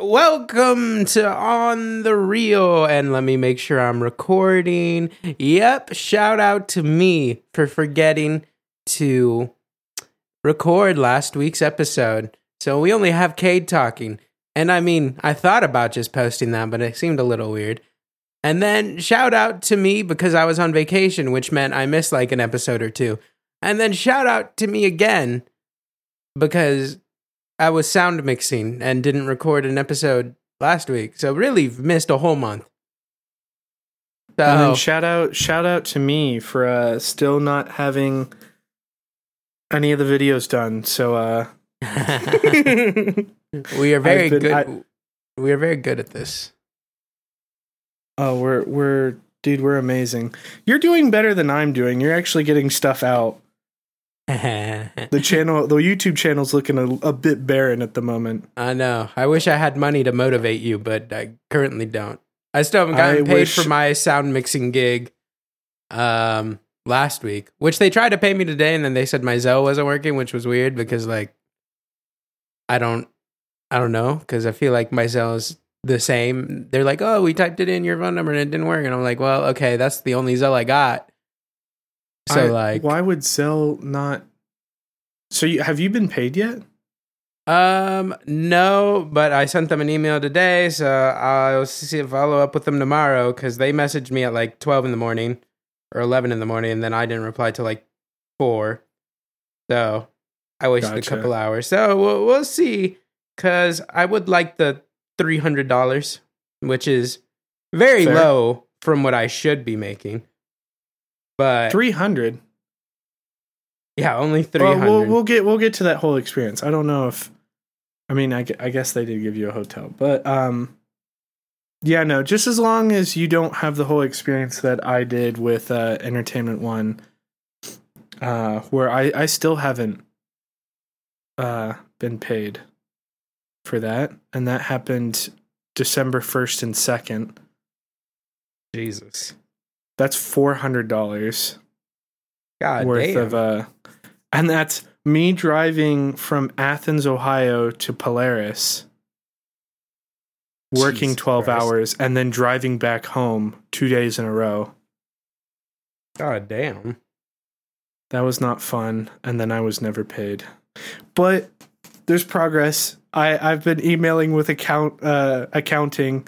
Welcome to On the Reel. And let me make sure I'm recording. Yep. Shout out to me for forgetting to record last week's episode. So we only have Cade talking. And I mean, I thought about just posting that, but it seemed a little weird. And then shout out to me because I was on vacation, which meant I missed like an episode or two. And then shout out to me again because I was sound mixing and didn't record an episode last week. So really missed a whole month. So, And then shout out shout out to me for uh still not having any of the videos done. So uh we are very been- good. I- we are very good at this. Oh, we're we're dude, we're amazing. You're doing better than I'm doing. You're actually getting stuff out. The channel, the YouTube channel's looking a, a bit barren at the moment. I know. I wish I had money to motivate you, but I currently don't. I still haven't gotten I paid wish- for my sound mixing gig um last week, which they tried to pay me today and then they said my Zelle wasn't working, which was weird because like I don't I don't know cuz I feel like my Zelle is the same. They're like, "Oh, we typed it in your phone number and it didn't work." And I'm like, "Well, okay, that's the only Zelle I got." So I- like why would Zelle not? So you have you been paid yet? Um, no, but I sent them an email today, so I'll see follow up with them tomorrow because they messaged me at like twelve in the morning or eleven in the morning, and then I didn't reply till like four. So I wasted Gotcha. a couple hours. So we'll, we'll see. Because I would like the three hundred dollars, which is very Fair. low from what I should be making. But Three hundred. yeah, only three Well, we'll we'll get we'll get to that whole experience. I don't know if, I mean, I, I guess they did give you a hotel, but um, yeah, no. Just as long as you don't have the whole experience that I did with uh, Entertainment One, uh, where I I still haven't uh been paid for that, and that happened December first and second. Jesus, That's four hundred dollars. God worth damn. of uh and that's me driving from Athens, Ohio to Polaris working Jesus 12 Christ. hours and then driving back home 2 days in a row. God damn. That was not fun and then I was never paid. But there's progress. I I've been emailing with account uh accounting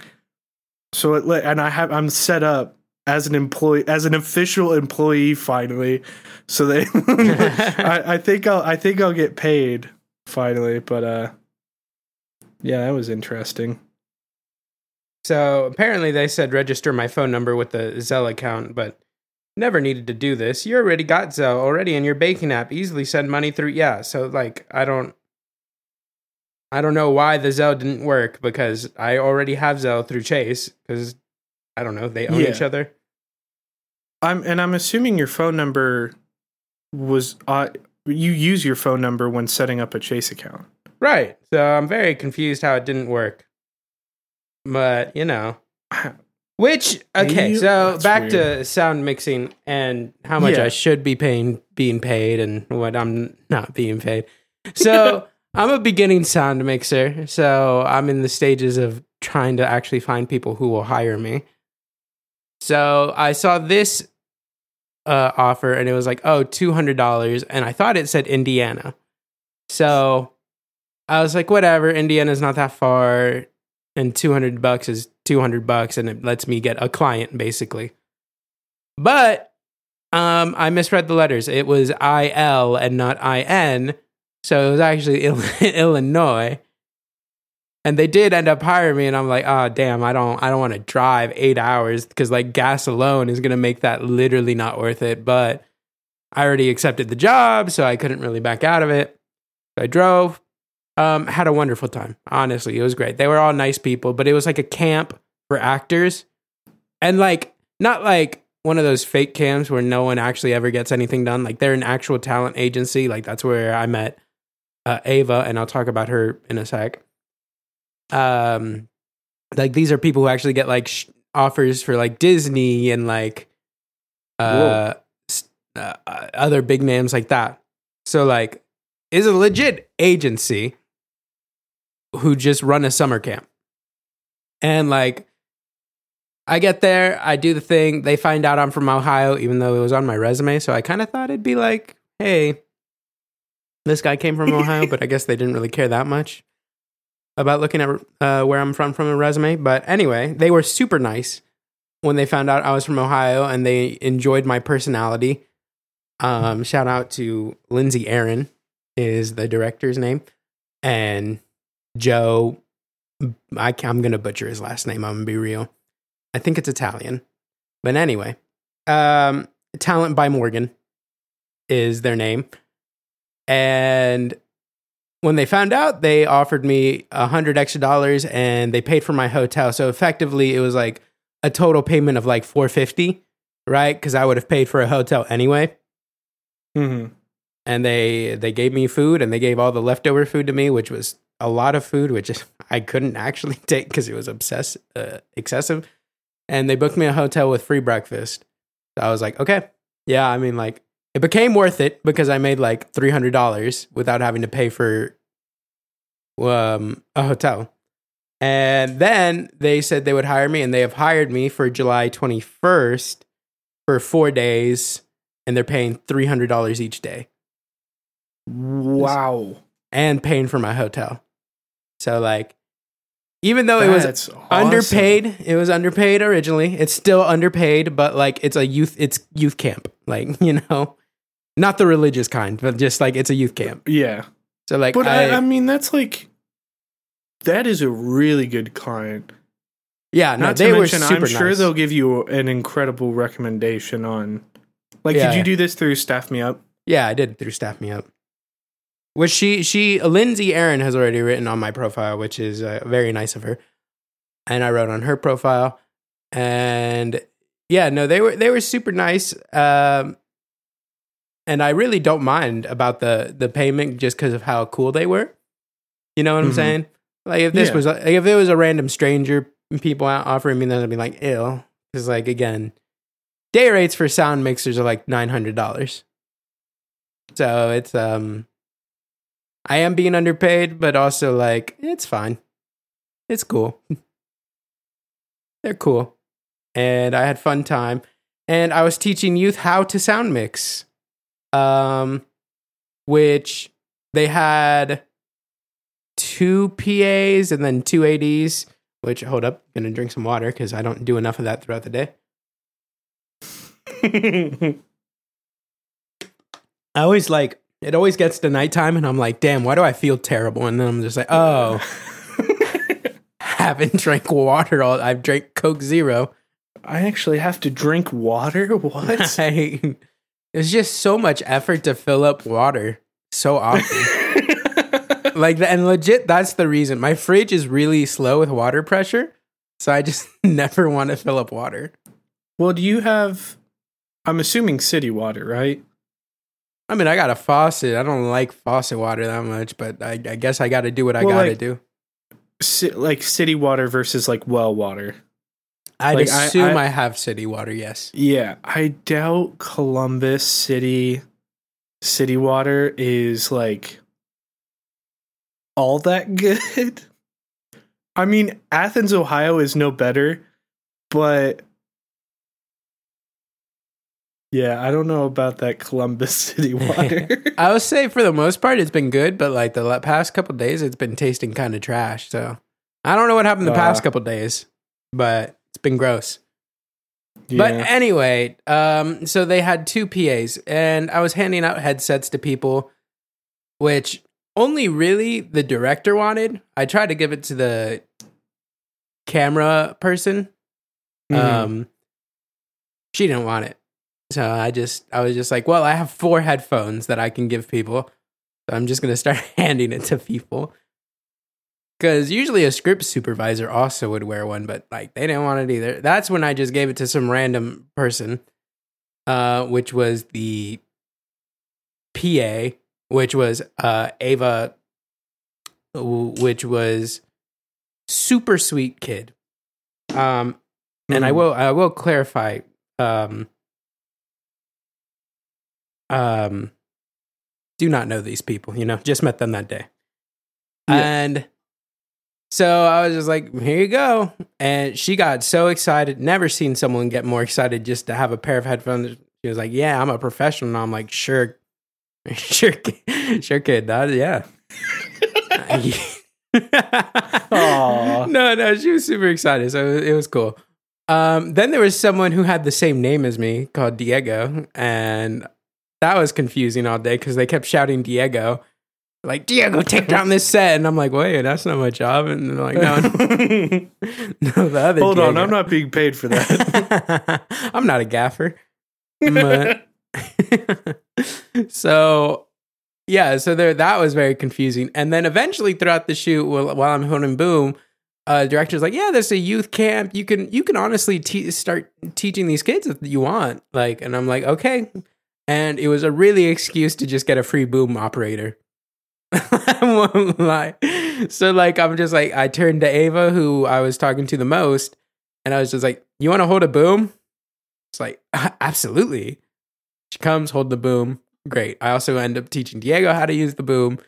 so it and I have I'm set up as an employee as an official employee finally. So they I, I think I'll I think I'll get paid finally, but uh yeah, that was interesting. So apparently they said register my phone number with the Zelle account, but never needed to do this. You already got Zelle already in your banking app. Easily send money through. Yeah, so like I don't I don't know why the Zelle didn't work because I already have Zelle through Chase because I don't know, they own Yeah. each other. I'm and I'm assuming your phone number was uh you use your phone number when setting up a Chase account. Right. So I'm very confused how it didn't work. But, you know, Which okay, Maybe- so back weird. to sound mixing and how much Yeah. I should be paying being paid and what I'm not being paid. So I'm a beginning sound mixer, so I'm in the stages of trying to actually find people who will hire me. So I saw this uh, offer and it was like, oh, $200. And I thought it said Indiana. So I was like, whatever, Indiana's not that far. And 200 bucks is 200 bucks and it lets me get a client basically. But um, I misread the letters. It was IL and not IN. So it was actually Illinois. And they did end up hiring me, and I'm like, oh damn, I don't I don't want to drive eight hours because like gas alone is gonna make that literally not worth it. But I already accepted the job, so I couldn't really back out of it. So I drove. Um, had a wonderful time. Honestly, it was great. They were all nice people, but it was like a camp for actors. And like not like one of those fake camps where no one actually ever gets anything done. Like they're an actual talent agency. Like that's where I met uh, Ava, and I'll talk about her in a sec. Um, like these are people who actually get like sh- offers for like Disney and like uh, s- uh other big names like that. So like is a legit agency who just run a summer camp. And like, I get there, I do the thing. They find out I'm from Ohio, even though it was on my resume. So I kind of thought it'd be like, hey, this guy came from Ohio, but I guess they didn't really care that much about looking at uh, where I'm from from a resume. But anyway, they were super nice when they found out I was from Ohio and they enjoyed my personality. Um, shout out to Lindsay Aaron is the director's name, and Joe. I, I'm gonna butcher his last name. I'm gonna be real. I think it's Italian, but anyway, um, Talent by Morgan is their name, and when they found out, they offered me a hundred extra dollars and they paid for my hotel. So effectively, it was like a total payment of like four fifty, right? Because I would have paid for a hotel anyway. Mm-hmm. And they they gave me food and they gave all the leftover food to me, which was a lot of food, which I couldn't actually take because it was obsess uh, excessive. And they booked me a hotel with free breakfast. So I was like, okay, yeah. I mean, like it became worth it because I made like three hundred dollars without having to pay for um, a hotel. And then they said they would hire me, and they have hired me for July twenty first for four days, and they're paying three hundred dollars each day Wow. and paying for my hotel. So like, even though it was That's awesome. underpaid, it was underpaid originally. It's still underpaid, but like it's a youth, it's youth camp, like you know, not the religious kind, but just like it's a youth camp. Yeah. So like, But I, I, I mean, that's like, that is a really good client. yeah, no, Not they to were mention, super I'm sure nice. they'll give you an incredible recommendation on. Like, Yeah. did you do this through Staff Me Up? Yeah, I did through Staff Me Up. Which she she Lindsay Aaron has already written on my profile, which is uh, very nice of her. And I wrote on her profile, and yeah, no, they were they were super nice. Um, and I really don't mind about the the payment just because of how cool they were. You know what I'm Mhm. saying? Like if this Yeah. was like, if it was a random stranger, people offering me, that, I'd be like, ill. Because like again, day rates for sound mixers are like nine hundred dollars. So it's um, I am being underpaid, but also like it's fine. It's cool. They're cool, and I had fun time. And I was teaching youth how to sound mix, um, which they had two PAs and then two ADs. Which hold up, gonna drink some water because I don't do enough of that throughout the day. I always like it always gets to nighttime and I'm like, damn, why do I feel terrible? And then I'm just like, oh, haven't drank water all I've drank Coke Zero. I actually have to drink water? What? I, it's just so much effort to fill up water so often. like and legit that's the reason. My fridge is really slow with water pressure. So I just never want to fill up water. well, do you have. I'm assuming city water, right? I mean, I got a faucet. I don't like faucet water that much, but I, I guess I got to do what I Well, got to like- do. Like city water versus like well water. I'd like, assume I, I- have city water. Yes. Yeah, I doubt Columbus City city water is like all that good. I mean, Athens, Ohio is no better, but yeah, I don't know about that Columbus City water. I would say for the most part it's been good, but like the past couple days it's been tasting kind of trash. So I don't know what happened the past Uh. couple days, but it's been gross. But anyway, um, so they had two PAs, and I was handing out headsets to people, which only really the director wanted. I tried to give it to the camera person. Mhm. Um, she didn't want it, so I just I was just like, well, I have four headphones that I can give people, so I'm just gonna start handing it to people. Because usually a script supervisor also would wear one, but like they didn't want it either. That's when I just gave it to some random person, uh, which was the PA, which was uh, Ava, which was super sweet kid. Um, and I Mhm. will I will clarify. Um, um, do not know these people. You know, just met them that day, Yeah. and So I was just like, here you go. And she got so excited. Never seen someone get more excited just to have a pair of headphones. She was like, yeah, I'm a professional. And I'm like, sure, sure, kid. sure, kid. That, yeah. No, no, she was super excited. So it was cool. Um, then there was someone who had the same name as me called Diego. And that was confusing all day because they kept shouting Diego. Like, Diego, take down this set. And I'm like, wait, that's not my job. And they're like, no, no, no the other Hold on, I'm not being paid for that. I'm not a gaffer. But so yeah, so there that was very confusing. And then eventually throughout the shoot, while, while I'm holding boom, uh, director's like, "Yeah, there's a youth camp. You can you can honestly te- start teaching these kids if you want." Like, and I'm like, "Okay." And it was a really excuse to just get a free boom operator. I won't lie. So like, I'm just like, I turned to Ava, who I was talking to the most, and I was just like, "You want to hold a boom?" It's like, absolutely. She comes, hold the boom. Great. I also end up teaching Diego how to use the boom.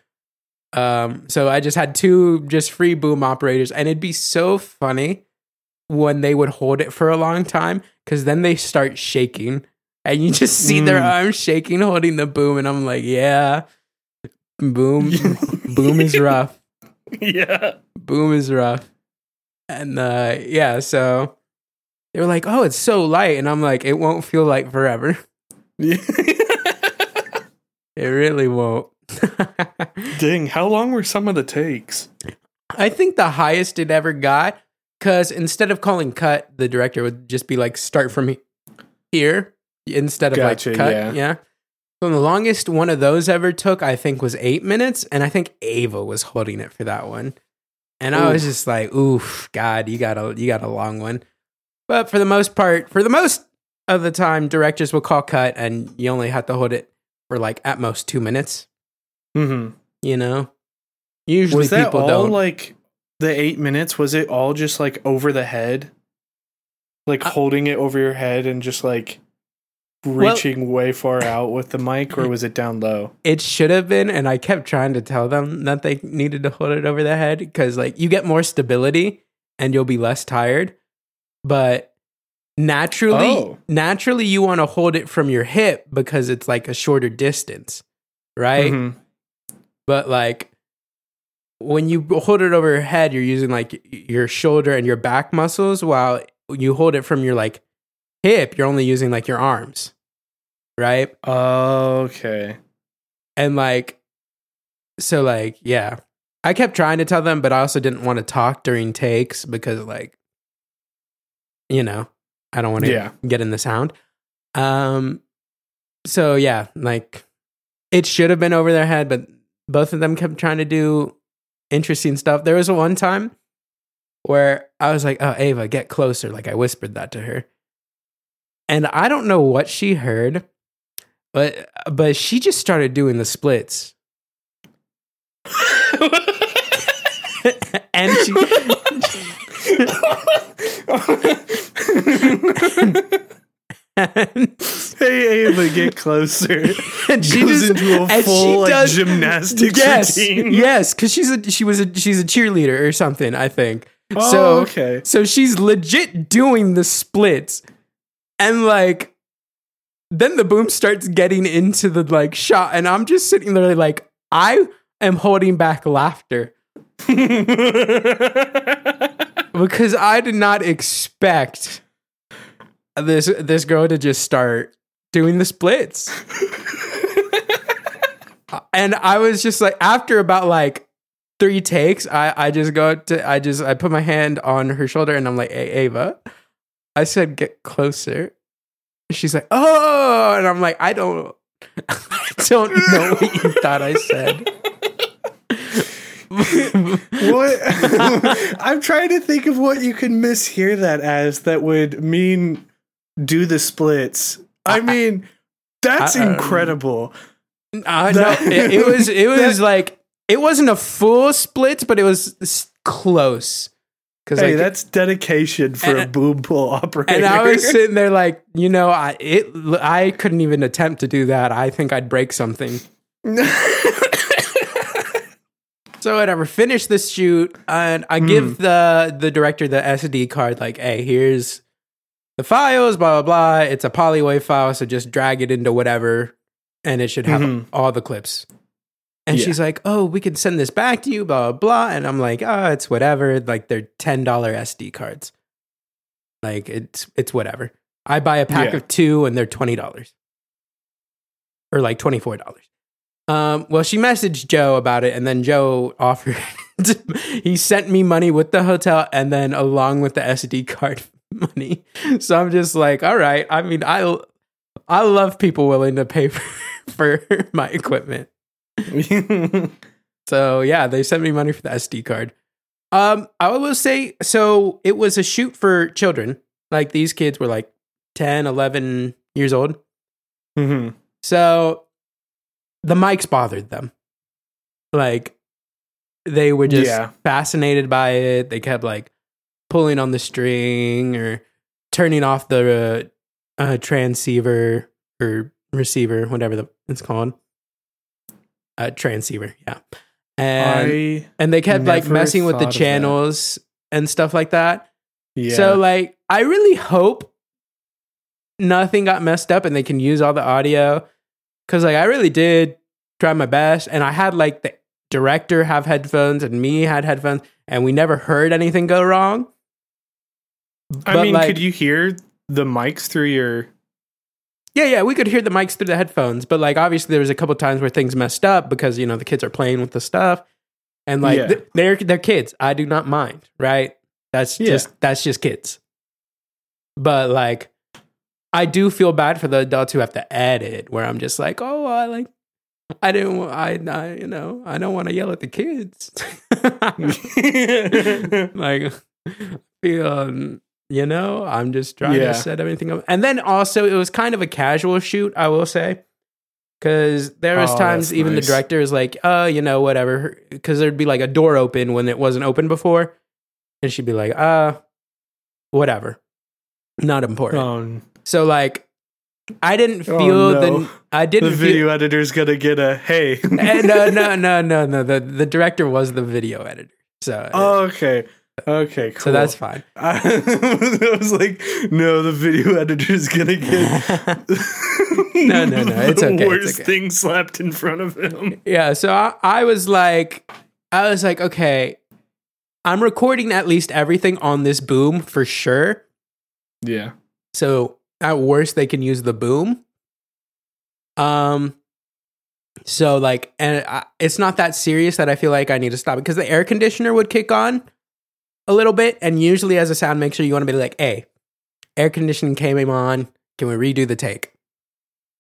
Um, so I just had two just free boom operators, and it'd be so funny when they would hold it for a long time because then they start shaking, and you just see their Mm. arms shaking holding the boom, and I'm like, yeah, boom, boom is rough yeah. boom is rough and uh yeah so they were like oh it's so light and i'm like it won't feel light forever it really won't Ding! how long were some of the takes? i think the highest it ever got because instead of calling cut the director would just be like start from he- here instead of Gotcha, like cut yeah. yeah so the longest one of those ever took i think was eight minutes and i think ava was holding it for that one and i was just like oof god you got a you got a long one but for the most part for the most of the time directors will call cut and you only have to hold it for like at most two minutes Mm-hmm. you know usually Was that people all don't like the eight minutes? Was it all just like over the head? Like Uh, holding it over your head and just like Well- reaching way far out with the mic, or was it down low? it should have been and i kept trying to tell them that they needed to hold it over their head because like you get more stability and you'll be less tired but naturally Oh. naturally you want to hold it from your hip because it's like a shorter distance right Mhm. but like when you hold it over your head you're using like your shoulder and your back muscles while you hold it from your like hip you're only using like your arms right? Okay. and like so like yeah. I kept trying to tell them but i also didn't want to talk during takes because like you know i don't want to Yeah. get in the sound. Um so yeah like it should have been over their head but both of them kept trying to do interesting stuff. There was one time where i was like oh ava get closer like i whispered that to her and i don't know what she heard but but she just started doing the splits and she and hey Ava, get closer. and she Goes just into a full like does- gymnastics yes, routine. yes, because she's a she was a she's a cheerleader or something. I think Oh, so. okay. So she's legit doing the splits, and like, then the boom starts getting into the like shot, and I'm just sitting there like I am holding back laughter because I did not expect this this girl to just start doing the splits. and I was just like after about like three takes, I I just go to I just I put my hand on her shoulder and I'm like, "Hey Ava." I said, "Get closer." She's like, "Oh." And I'm like, "I don't I don't know what you thought I said." what? I'm trying to think of what you could mishear that as that would mean do the splits. I mean, that's I- incredible. Uh, no, it, it was it was like it wasn't a full split, but it was close. Because Hey, like, that's dedication for a boom pull operator. and I was sitting there like, you know, I it I couldn't even attempt to do that. I think I'd break something. So whatever, finish this shoot, and I give the the director the SD card. Like, hey, here's the files, blah blah blah. It's a polywave file, so just drag it into whatever, and it should have Mhm. all the clips. And Yeah. she's like, "Oh, we can send this back to you, blah blah blah." And I'm like, "Oh, it's whatever. Like they're ten dollar SD cards. Like it's it's whatever. I buy a pack Yeah. of two, and they're twenty dollars, or like twenty four dollars." Um, well, she messaged Joe about it, and then Joe offered. he sent me money with the hotel, and then along with the SD card money. So I'm just like, all right. I mean, I I love people willing to pay for, for my equipment. So yeah, they sent me money for the SD card. Um, I will say, so it was a shoot for children. Like these kids were like 10, 11 years old. Mhm. So the mics bothered them. Like they were just Yeah. fascinated by it. They kept like pulling on the string or turning off the uh, uh, transceiver or receiver, whatever the, it's called. Uh, transceiver, yeah. And I and they kept like messing with the thought of that. channels and stuff like that. yeah. So like I really hope nothing got messed up and they can use all the audio cuz like I really did try my best and I had like the director have headphones and me had headphones and we never heard anything go wrong. I But, mean, like- could you hear the mics through your? Yeah, yeah, we could hear the mics through the headphones, but like obviously there was a couple times where things messed up because you know the kids are playing with the stuff, and like Yeah. th- they're they're kids. I do not mind, right? That's Yeah. just that's just kids. But like, I do feel bad for the adults who have to edit, where I'm just like, oh, I like, I didn't, I, I you know, I don't want to yell at the kids. like feel um, you know i'm just trying Yeah. to set everything up and then also it was kind of a casual shoot i will say because there was Oh, times even nice. the director is like oh you know whatever because there'd be like a door open when it wasn't open before and she'd be like uh whatever not important um, so like i didn't Oh, feel no. the i didn't feel video editor's gonna get a hey. Eh, no no no no no the, the director was the video editor so oh, okay. Okay. Cool. so that's fine I, I was like, no, the video editor is gonna get No, no, no, it's the okay, it's worst okay. thing slapped in front of him. yeah so I, I was like i was like okay i'm recording at least everything on this boom for sure Yeah. so at worst they can use the boom um so like and I, it's not that serious that i feel like i need to stop it because the air conditioner would kick on a little bit and usually as a sound mixer you want to be like hey air conditioning came on can we redo the take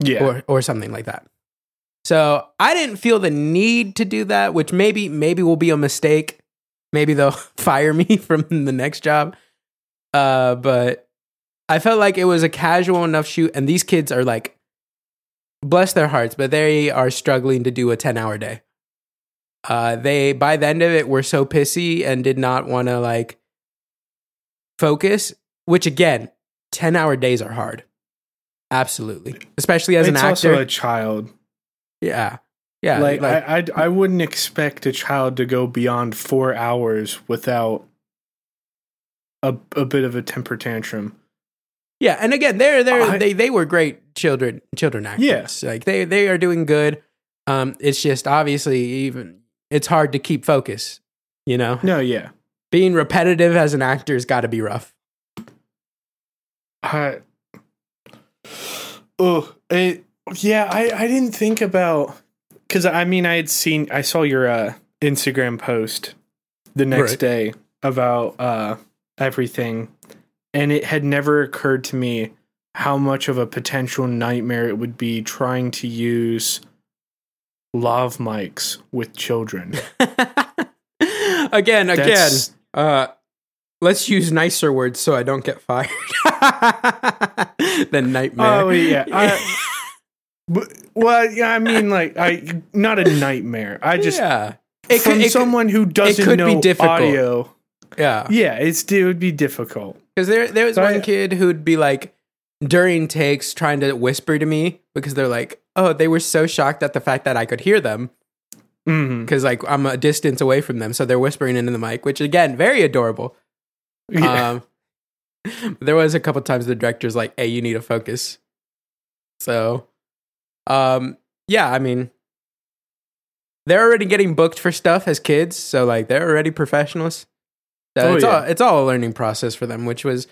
Yeah. or or something like that. So I didn't feel the need to do that, which maybe maybe will be a mistake. Maybe they'll fire me from the next job. Uh, but I felt like it was a casual enough shoot, and these kids are like, bless their hearts, but they are struggling to do a ten hour day. Uh, they by the end of it were so pissy and did not want to like focus. Which again, ten hour days are hard. Absolutely, especially as it's an actor. also a child. yeah, yeah. like, I, I, I wouldn't expect a child to go beyond four hours without a, a bit of a temper tantrum. yeah, and again, they're they I- they they were great children children actors. Yes. like they they are doing good. Um, it's just obviously even it's hard to keep focus. You know, No, yeah. being repetitive as an actor has got to be rough. I, oh, it, yeah. I, I didn't think about because I mean I had seen I saw your uh, Instagram post the next Right. day about uh, everything, and it had never occurred to me how much of a potential nightmare it would be trying to use lav mics with children. again, again, uh, let's use nicer words so I don't get fired. the nightmare. Oh yeah. I, well, yeah. I mean, like, I not a nightmare. I just yeah, it from could, it could- someone who doesn't could be know difficult. audio. yeah. Yeah, it's it would be difficult. Because there, there was So one I- kid who'd be like during takes trying to whisper to me because they're like, oh, they were so shocked at the fact that I could hear them because like I'm a distance away from them, so they're whispering into the mic, which again, very adorable. Yeah. Um, there was a couple times the director's like, "Hey, you need to focus." So, um, yeah, I mean, they're already getting booked for stuff as kids, so like they're already professionals. So Oh, it's yeah. all it's all a learning process for them, which was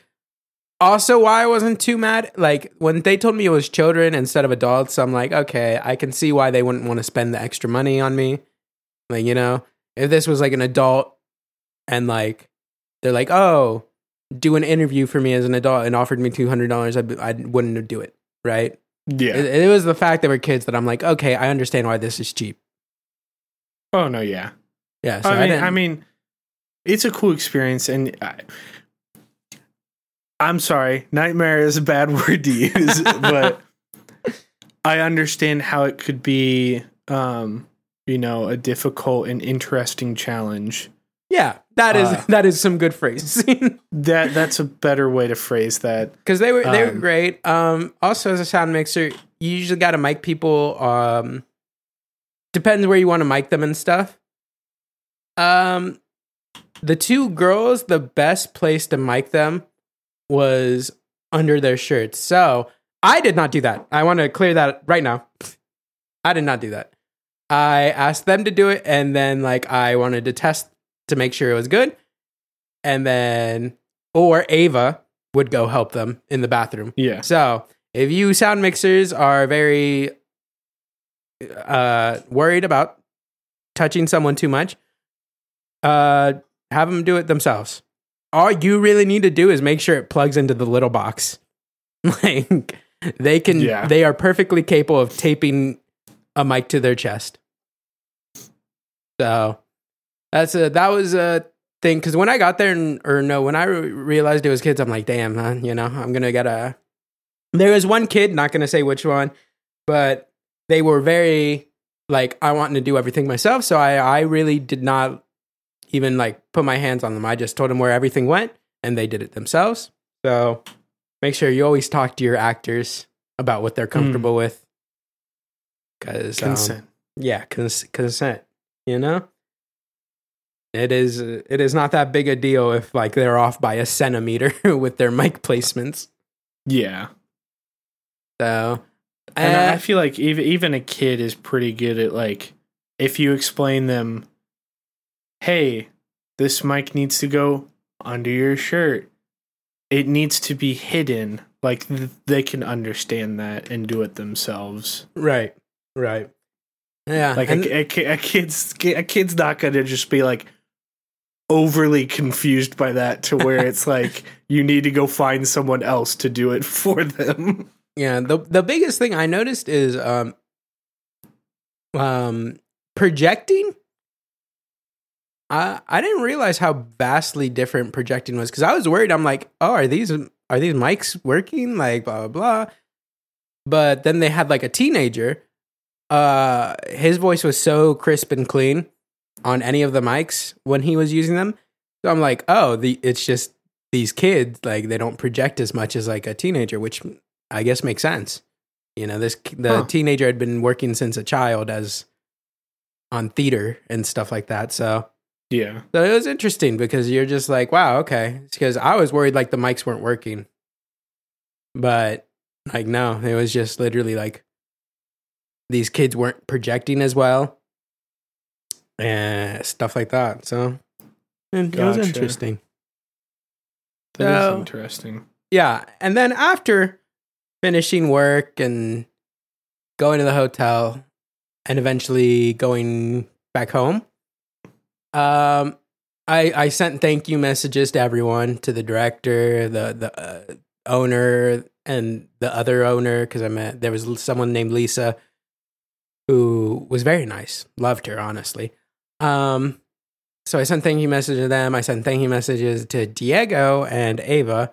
also why I wasn't too mad. Like when they told me it was children instead of adults, I'm like, okay, I can see why they wouldn't want to spend the extra money on me. Like, you know, if this was like an adult and like they're like, oh, do an interview for me as an adult and offered me two hundred dollars, I I wouldn't do it, right? yeah. It, it was the fact that we're kids that I'm like, okay, I understand why this is cheap. oh no, yeah. Yeah, so I mean, didn't- I, mean, it's a cool experience, and I, I'm sorry, nightmare is a bad word to use, but I understand how it could be, um, you know, a difficult and interesting challenge. yeah, that is uh, that is some good phrasing. That that's a better way to phrase that. because they were they were Um, great. Um, also as a sound mixer, you usually got to mic people. Um, depends where you want to mic them and stuff. Um, the two girls, the best place to mic them was under their shirts. So I did not do that. I want to clear that right now. I did not do that. I asked them to do it, and then like I wanted to test to make sure it was good, and then or Ava would go help them in the bathroom. Yeah, So if you sound mixers are very uh, worried about touching someone too much, uh, have them do it themselves. All you really need to do is make sure it plugs into the little box. like they can, Yeah. they are perfectly capable of taping a mic to their chest. So that's a that was a thing because when I got there and, or no, when I re- realized it was kids, I'm like, damn, man, you know, I'm gonna get a. There was one kid, not gonna say which one, but they were very like I wanted to do everything myself, so I I really did not even like put my hands on them. I just told them where everything went, and they did it themselves. So make sure you always talk to your actors about what they're comfortable with, because consent. yeah, cons- consent. You know, it is it is not that big a deal if like they're off by a centimeter with their mic placements. yeah, So, and uh, I feel like even even a kid is pretty good at like if you explain them, hey, this mic needs to go under your shirt. It needs to be hidden. Like th- they can understand that and do it themselves. right, right, yeah. Like and- a, a, a kid's a kid's not gonna just be like overly confused by that to where it's like you need to go find someone else to do it for them. Yeah, the the biggest thing I noticed is um um projecting. I I didn't realize how vastly different projecting was because I was worried. I'm like, oh, are these are these mics working? Like blah blah blah. But then they had like a teenager. Uh, his voice was so crisp and clean on any of the mics when he was using them. So I'm like, oh, the it's just these kids like they don't project as much as like a teenager, which I guess makes sense. You know, this the Huh. teenager had been working since a child as on theater and stuff like that. So, Yeah. so it was interesting because you're just like, wow, okay. Because I was worried like the mics weren't working, but like no, it was just literally like these kids weren't projecting as well and stuff like that. So and it was interesting. That So- interesting. yeah and then after finishing work and going to the hotel and eventually going back home um i i sent thank you messages to everyone to the director the the uh, owner and the other owner because i met there was someone named lisa who was very nice loved her honestly um so i sent thank you messages to them i sent thank you messages to diego and ava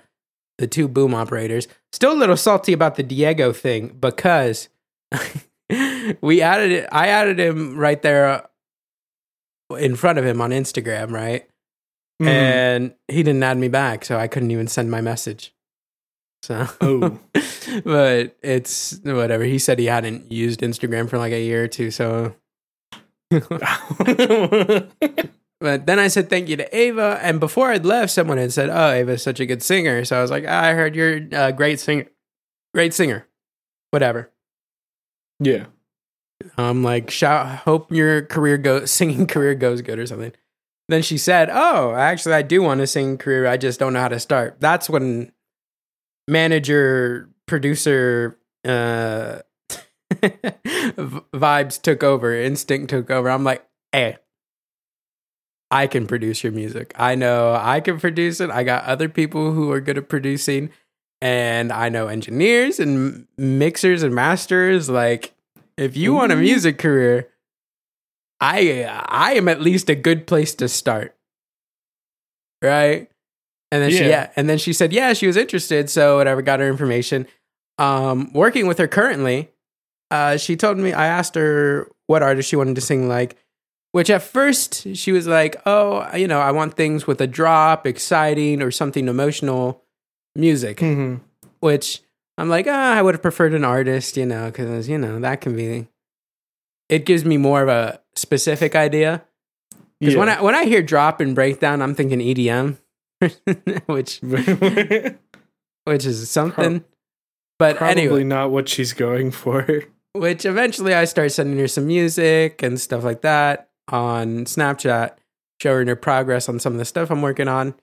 the two boom operators. Still a little salty about the Diego thing because we added it. I added him right there in front of him on Instagram, right? Mhm. And he didn't add me back, so I couldn't even send my message. So, Oh. but it's whatever. He said he hadn't used Instagram for like a year or two, so But then I said thank you to Ava, and before I'd left, someone had said, "Oh, Ava's such a good singer." So I was like, "I heard you're a great singer, great singer, whatever." yeah. I'm like, shout, hope your career go singing career goes good or something. Then she said, "Oh, actually, I do want to sing career. I just don't know how to start." That's when manager, producer, uh, vibes took over, instinct took over. I'm like, "Hey, I can produce your music. I know I can produce it. I got other people who are good at producing, and I know engineers and mixers and masters. Like, if you want a music career, I I am at least a good place to start. Right? And then she Yeah. yeah, and then she said, yeah, she was interested, so whatever, got her information. Um, working with her currently, uh, she told me I asked her what artist she wanted to sing like, which at first she was like, Oh, you know, I want things with a drop, exciting, or something emotional music Mhm. which I'm like, ah, I would have preferred an artist, you know, because you know that can be. It gives me more of a specific idea. Because when I when I hear drop and breakdown, I'm thinking EDM, which which is something. But Probably anyway, not what she's going for. which eventually I start sending her some music and stuff like that on Snapchat, showing her progress on some of the stuff I'm working on,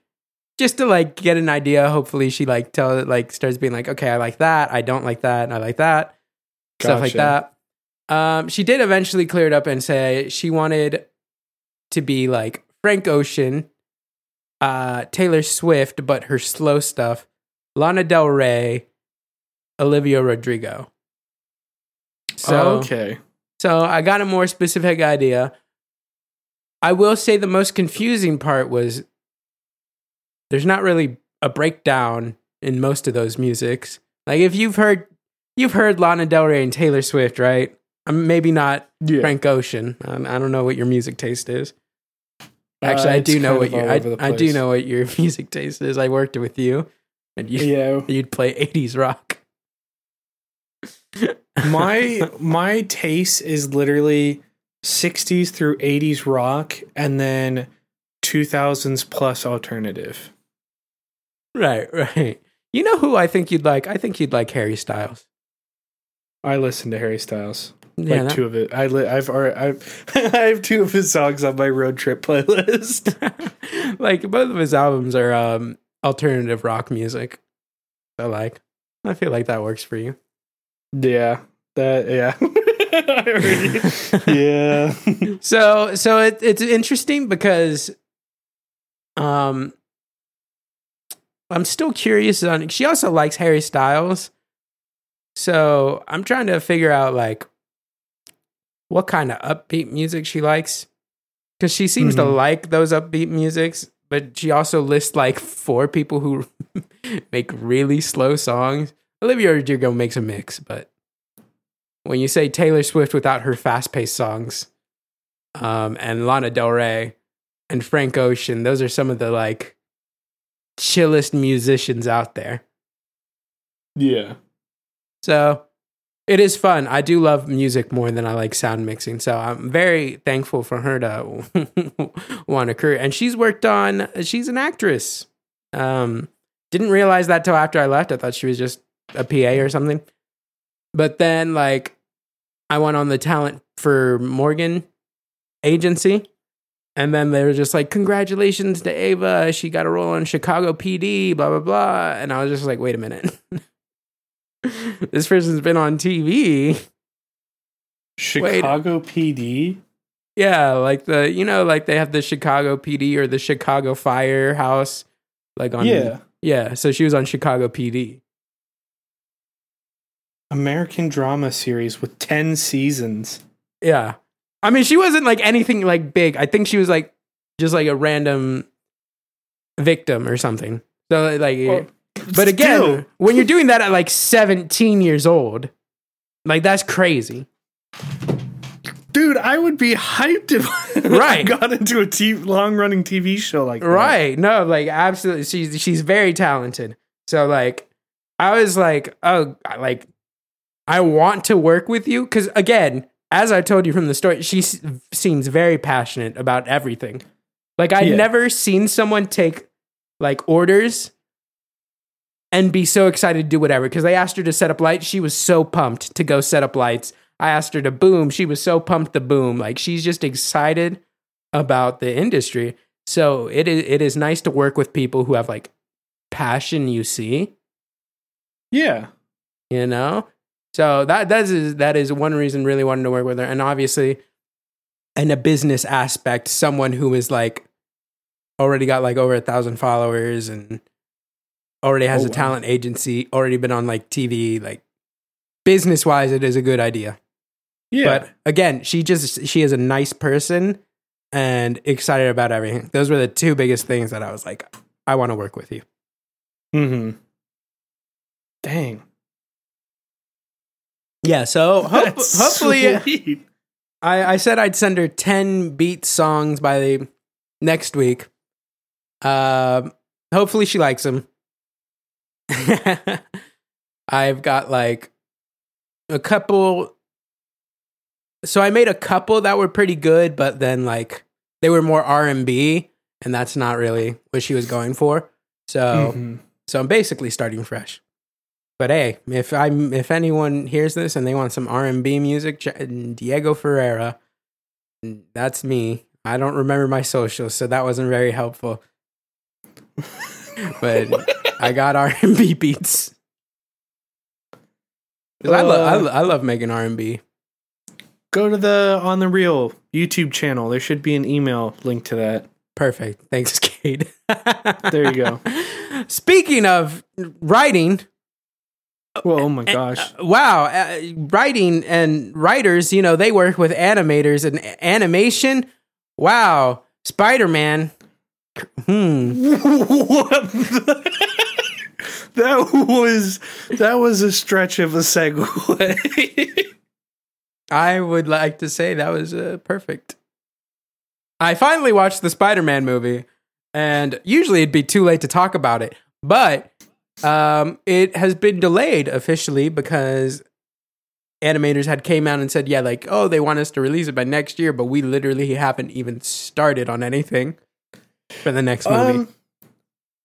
just to like get an idea. Hopefully, she like tell like starts being like, okay, I like that, I don't like that, and I like that, stuff like that. Um, she did eventually clear it up and say she wanted to be like Frank Ocean, uh, Taylor Swift, but her slow stuff, Lana Del Rey, Olivia Rodrigo. So okay. so I got a more specific idea. I will say the most confusing part was there's not really a breakdown in most of those musics. Like if you've heard you've heard Lana Del Rey and Taylor Swift, right? Um, maybe not Yeah. Frank Ocean. Um, I don't know what your music taste is. Actually, Uh, I do know what your I, I do know what your music taste is. I worked with you, and you Yeah. you'd play '80s rock. my my taste is literally 60s through 80s rock and then 2000s plus alternative. Right, right. You know who I think you'd like? I think you'd like Harry Styles. I listen to Harry Styles. Yeah, like that- two of it. I li- I've already, I've I have two of his songs on my road trip playlist. like both of his albums are um alternative rock music. I like. I feel like that works for you. yeah. That yeah. Yeah. so so it, it's interesting because um I'm still curious on she also likes Harry Styles. So I'm trying to figure out like what kind of upbeat music she likes. Cause she seems to Mhm. like those upbeat musics, but she also lists like four people who make really slow songs. Olivia Rodrigo makes a mix, but when you say Taylor Swift without her fast paced songs, um, and Lana Del Rey and Frank Ocean, those are some of the like chillest musicians out there. Yeah. So it is fun. I do love music more than I like sound mixing. So I'm very thankful for her to want a career. And she's worked on, she's an actress. Um, didn't realize that till after I left. I thought she was just a PA or something. But then, like, I went on the talent for Morgan agency. And then they were just like, congratulations to Ava. She got a role on Chicago PD, blah, blah, blah. And I was just like, wait a minute. this person's been on TV. Chicago PD. Yeah, like the, you know, like they have the Chicago PD or the Chicago Firehouse. Like on, Yeah. Yeah. So she was on Chicago PD. American drama series with 10 seasons. Yeah. I mean, she wasn't like anything like big. I think she was like just like a random victim or something. So like, Well, but again, still. when you're doing that at like 17 years old, like that's crazy. Dude, I would be hyped if I Right. got into a t- long running TV show like that. Right. No, like absolutely. She's she's very talented. So like I was like, oh like I want to work with you because again, as I told you from the story, she s- seems very passionate about everything. Like I've Yeah. never seen someone take like orders and be so excited to do whatever. Because they asked her to set up lights, she was so pumped to go set up lights. I asked her to boom, she was so pumped to boom. Like she's just excited about the industry. So it is it is nice to work with people who have like passion. You see, Yeah. you know so that that is that is one reason really wanting to work with her and obviously in a business aspect someone who is like already got like over a thousand followers and already has Oh, a wow. talent agency already been on like tv like business wise it is a good idea Yeah. but again she just she is a nice person and excited about everything those were the two biggest things that i was like i want to work with you mm-hmm. Dang. Yeah so hope, hopefully sweet. I, I said I'd send her 10 beat songs by the next week. Um, hopefully she likes them. I've got like a couple. So I made a couple that were pretty good, but then like they were more R and B, and that's not really what she was going for. So Mhm. so I'm basically starting fresh. But hey, if I'm if anyone hears this and they want some R and B music, Diego Ferreira, that's me. I don't remember my socials, so that wasn't very helpful. but I got R and B beats. 'Cause I, lo- I, Uh, lo- I love making R and B. Go to the On the Reel YouTube channel. There should be an email link to that. Perfect. Thanks, Kate. There you go. Speaking of writing, Well, oh my gosh. wow, uh, writing and writers, you know, they work with animators and animation. Wow, Spider Man. Hmm. what? the- that was that was a stretch of a segue. I would like to say that was uh, perfect. I finally watched the Spider Man movie, and usually it'd be too late to talk about it, but um, it has been delayed officially because animators had came out and said, yeah, like, oh, they want us to release it by next year, but we literally haven't even started on anything for the next movie. Um,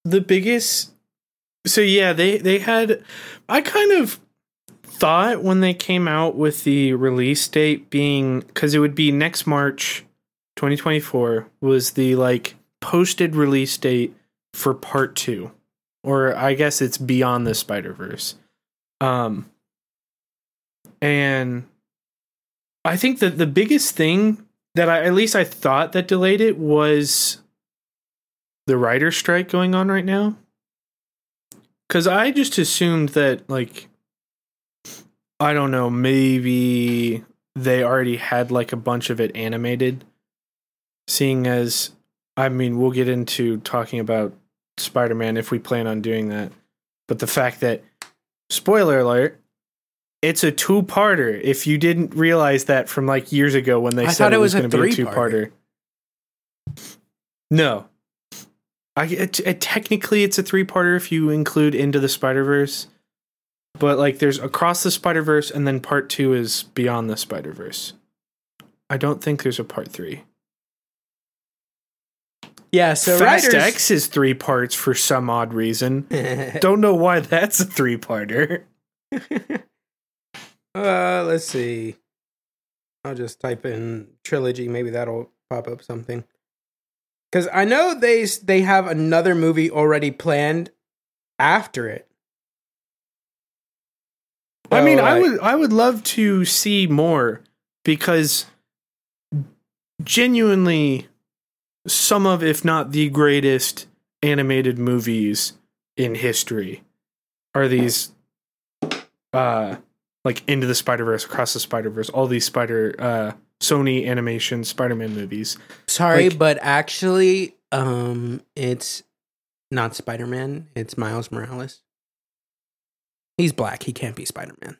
the biggest. So yeah, they they had. I kind of thought when they came out with the release date being because it would be next March, 2024 was the like posted release date for part two, or I guess it's Beyond the Spider Verse. Um, and I think that the biggest thing that I at least I thought that delayed it was the writer strike going on right now? Because I just assumed that, like, I don't know, maybe they already had like a bunch of it animated. Seeing as, I mean, we'll get into talking about Spider Man if we plan on doing that. But the fact that, spoiler alert, it's a two parter. If you didn't realize that from like years ago when they I said thought it was, was going to be a two parter. No, I it, it- technically it's a three parter if you include Into the Spider Verse, but like there's Across the Spider Verse and then part two is Beyond the Spider Verse. I don't think there's a part three. Yeah, so Fast writers. X is three parts for some odd reason. Don't know why that's a three parter. uh, let's see. I'll just type in trilogy. Maybe that'll pop up something. Because I know they they have another movie already planned after it. I So, mean, I would I would love to see more because genuinely some of if not the greatest animated movies in history are these uh like into the Spider-Verse, across the Spider-Verse, all these spider uh Sony animation Spider-Man movies. Sorry, like- but actually, um, it's not Spider Man. It's Miles Morales. He's black. He can't be Spider Man.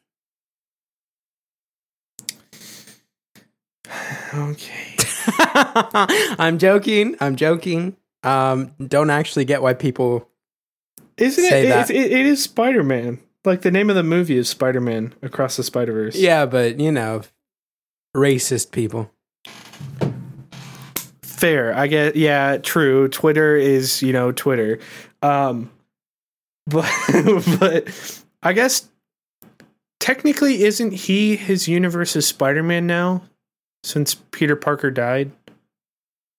Okay. I'm joking. I'm joking. Um, don't actually get why people. Isn't Say it, that. it, it it is Spider-Man. Like the name of the movie is Spider-Man Across the Spider-Verse. Yeah, but you know, racist people. Fair. I get yeah, true. Twitter is, you know, Twitter. Um but but I guess technically isn't he his universe's Spider-Man now since Peter Parker died?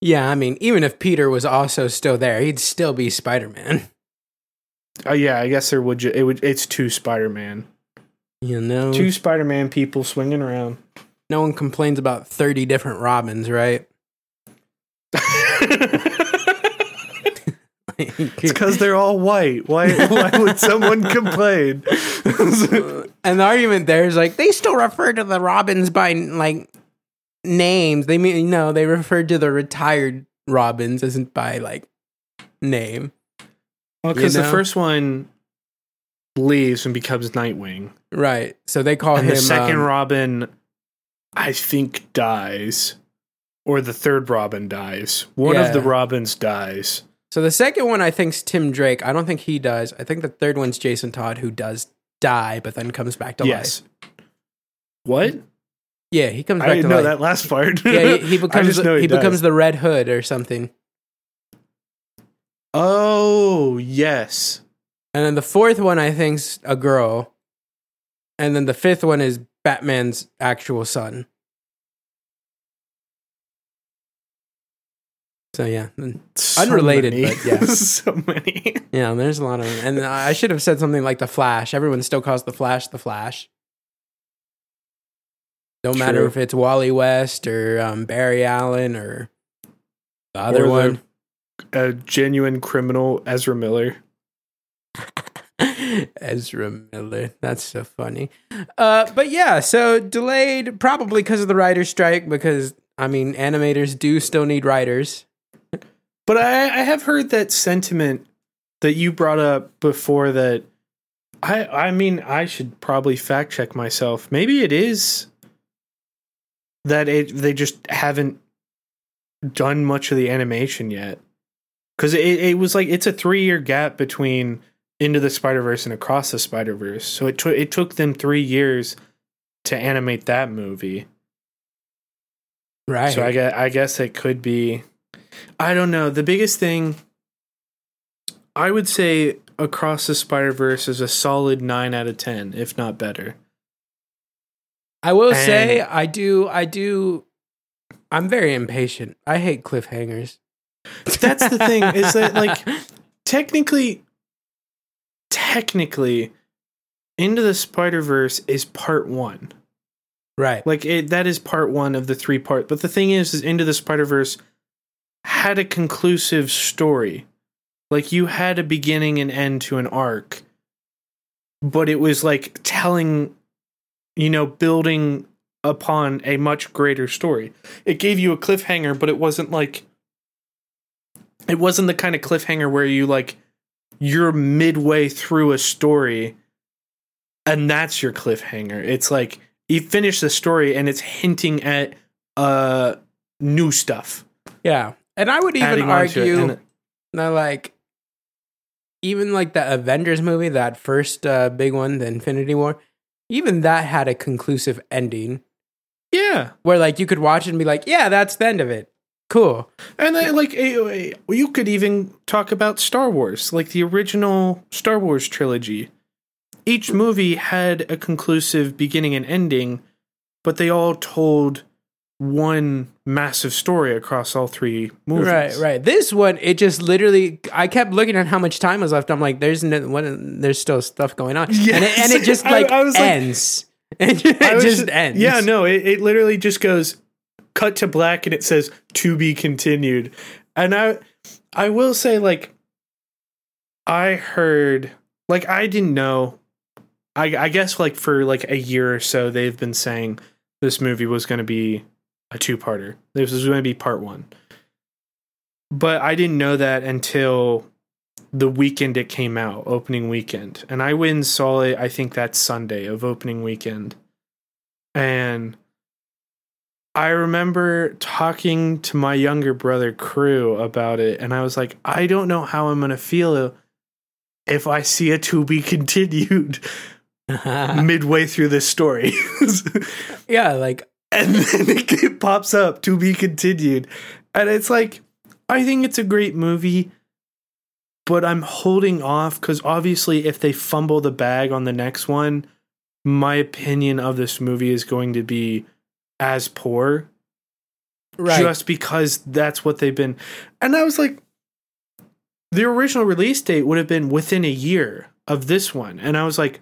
Yeah, I mean, even if Peter was also still there, he'd still be Spider Man. Oh uh, yeah, I guess there would ju- it would it's two Spider-Man. You know, Two Spider-Man people swinging around. no one complains about thirty different Robins, right? It's because they're all white. Why? Why would someone complain? and the argument there is like they still refer to the Robins by like names. They mean no, they refer to the retired Robins isn't by like name. Well, because You the first one leaves and becomes Nightwing, Right. So they call and him the second um, Robin, I think, dies, or the third Robin dies. One of the Yeah. Robins dies. So the second one I think's Tim Drake. I don't think he does. I think the third one's Jason Todd who does die but then comes back to yes. life. What? Yeah, he comes I back didn't to know life. that last part. Yeah, he, he I becomes know he, he, becomes the Red Hood or something. Oh yes. And then the fourth one I think's a girl. And then the fifth one is Batman's actual son. So yeah, So Unrelated, many. but yeah. so many. yeah, there's a lot of them. And I should have said something like the Flash. Everyone still calls the Flash the Flash. No matter True. if it's Wally West or um, Barry Allen or the other Or the- one. A genuine criminal, Ezra Miller. Ezra Miller. That's so funny. Uh, but yeah, so delayed probably because of the writer's strike. Because I mean, animators do still need writers. But I, I have heard that sentiment that you brought up before that I I mean I should probably fact check myself. Maybe it is that it they just haven't done much of the animation yet. Cuz it it was like it's a 3-year gap between Into the Spider-Verse and Across the Spider-Verse. So it took it took them 3 years to animate that movie. Right. So I guess, I guess it could be. I don't know. The biggest thing I would say across the Spider Verse is a solid nine out of ten, if not better. I will And- say I do I do I'm very impatient. I hate cliffhangers. That's the thing, is that, like- Technically, technically, Into the Spider Verse is part one. right. Like it, that is part one of the three part. But the thing is, is Into the Spider Verse had a conclusive story. Like you had a beginning and end to an arc, but it was like telling, you know, building upon a much greater story. It gave you a cliffhanger, but it wasn't like it wasn't the kind of cliffhanger where you like you're midway through a story and that's your cliffhanger. It's like you finish the story and it's hinting at uh new stuff. Yeah. And I would even it, argue and- that like even like the Avengers movie, that first uh, big one, the Infinity War, even that had a conclusive ending yeah, where like you could watch it and be like, yeah, that's the end of it. Cool. and then, like you could even talk about Star Wars, like the original Star Wars trilogy. Each movie had a conclusive beginning and ending, but they all told one massive story across all three movies. Right, right. This one, it just literally. I kept looking at how much time was left. I'm like, there's no, what, there's still stuff going on, and, it, and it just like I like- ends. It, just- it just ends. Yeah, no, it, it literally just goes cut to black and it says to be continued. And I I will say like I heard like I didn't know I I guess like for like a year or so they've been saying this movie was going to be a two-parter. This was going to be part 1. But I didn't know that until the weekend it came out, opening weekend. And I went and saw it, I think that Sunday of opening weekend. And I remember talking to my younger brother, Crew, about it. And I was like, I don't know how I'm going to feel if I see a to be continued midway through this story. yeah, like and then it, pops up to be continued. And it's like, I think it's a great movie, but I'm holding off because obviously, if they fumble the bag on the next one, my opinion of this movie is going to be as poor Right. just because that's what they've been. And I was like, the original release date would have been within a year of this one. And I was like,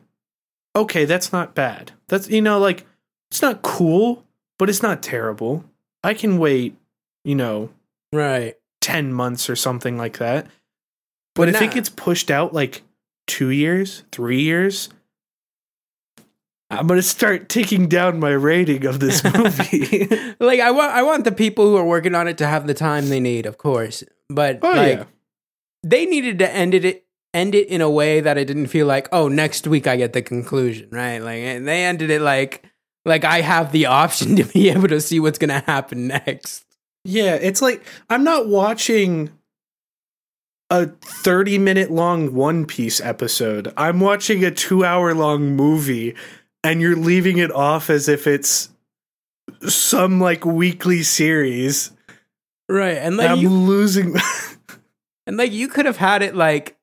okay, that's not bad. That's, you know, like, it's not cool, but it's not terrible. I can wait, you know, right. 10 months or something like that. But, But if it gets pushed out like two years, three years, I'm going to start taking down my rating of this movie. like I want I want the people who are working on it to have the time they need, of course. But oh, like yeah. they needed to end it end it in a way that it didn't feel like, oh, next week I get the conclusion, right? Like and they ended it like like I have the option to be able to see what's gonna happen next. Yeah, it's like I'm not watching a 30 minute long One Piece episode. I'm watching a two hour long movie, and you're leaving it off as if it's some like weekly series. Right. And And I'm you losing. and like you could have had it like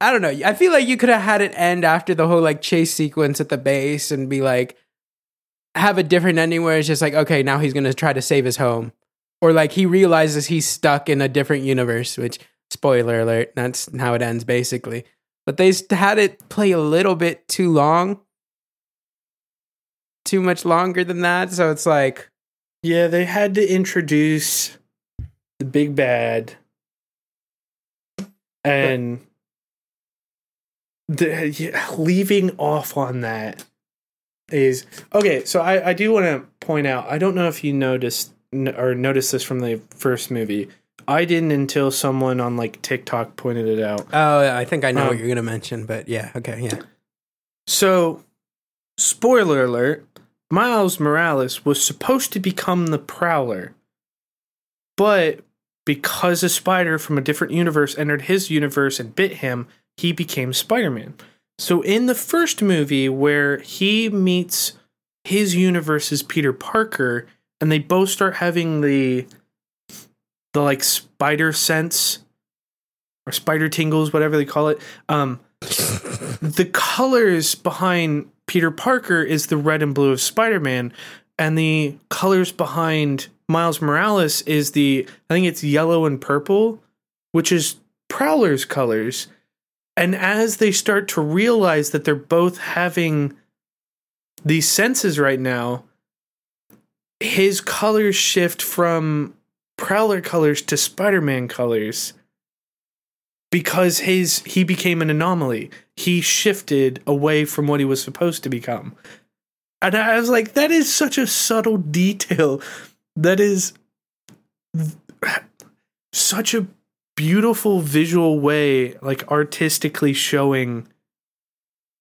I don't know. I feel like you could have had it end after the whole like chase sequence at the base and be like have a different ending where it's just like okay, now he's going to try to save his home. Or like he realizes he's stuck in a different universe, which spoiler alert, that's how it ends basically. But they had it play a little bit too long. Too much longer than that, so it's like yeah, they had to introduce the big bad, and the, yeah, leaving off on that is okay. So I, I do want to point out. I don't know if you noticed n- or noticed this from the first movie. I didn't until someone on like TikTok pointed it out. oh, I think I know what Um, you're going to mention, but yeah, okay, yeah. So, spoiler alert: Miles Morales was supposed to become the Prowler, but because a spider from a different universe entered his universe and bit him, he became Spider Man. So, in the first movie, where he meets his universe's Peter Parker, and they both start having the the like spider sense or spider tingles, whatever they call it. Um, the colors behind Peter Parker is the red and blue of Spider Man, and the colors behind Miles Morales is the I think it's yellow and purple, which is Prowler's colors. And as they start to realize that they're both having these senses right now, his colors shift from Prowler colors to Spider Man colors because his he became an anomaly. He shifted away from what he was supposed to become. And I was like, that is such a subtle detail. That is such a beautiful visual way, like artistically showing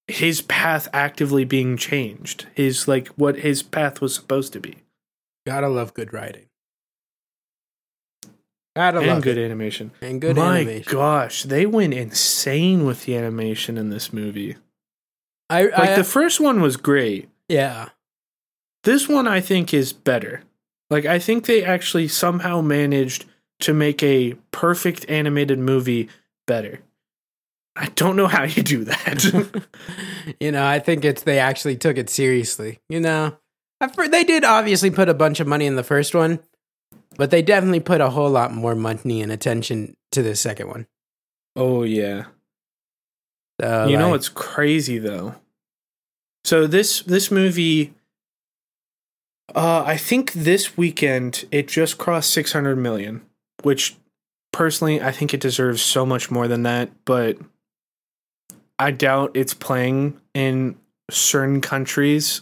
his path actively being changed. His like what his path was supposed to be. Gotta love good writing. Gotta and love good it. animation. and good My animation. gosh, they went insane with the animation in this movie. I, Like I the first one was great. yeah. This one I think is better. Like I think they actually somehow managed to make a perfect animated movie better. I don't know how you do that. you know, I think it's they actually took it seriously. You know, fir- they did obviously put a bunch of money in the first one, but they definitely put a whole lot more money and attention to the second one. oh yeah. So, you know like, what's crazy though? So this this movie uh I think this weekend it just crossed 600 million, which personally I think it deserves so much more than that, but I doubt it's playing in certain countries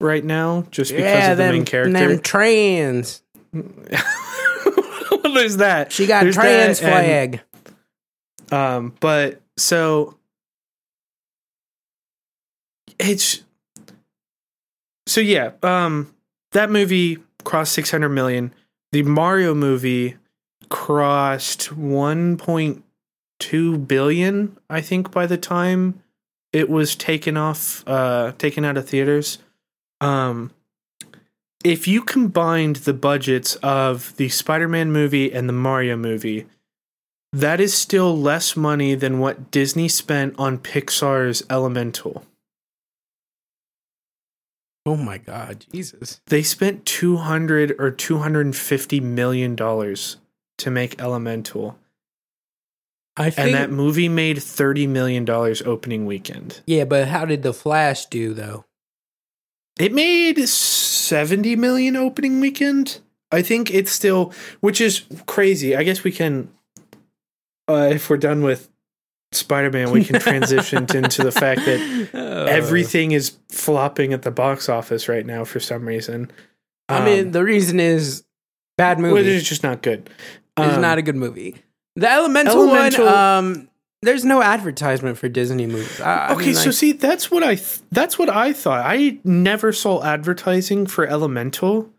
right now just because yeah, of the them, main character. them trans. There's that. She got There's trans that, and- flag. Um, but so it's so yeah. Um, that movie crossed six hundred million. The Mario movie crossed one point two billion. I think by the time it was taken off, uh, taken out of theaters. Um, if you combined the budgets of the Spider-Man movie and the Mario movie, that is still less money than what Disney spent on Pixar's Elemental. Oh my god, Jesus. They spent 200 or 250 million dollars to make Elemental. I think And that movie made 30 million dollars opening weekend. Yeah, but how did the Flash do though? It made 70 million opening weekend. I think it's still which is crazy. I guess we can uh, if we're done with Spider-Man, we can transition into the fact that Uh, everything is flopping at the box office right now for some reason. I mean, the reason is bad well, movie. it's just not good. It's Um, not a good movie. The Elemental, Elemental- one, um, there's no advertisement for Disney movies. I, I okay, mean, so see, that's what I th- that's what I thought. I never saw advertising for Elemental,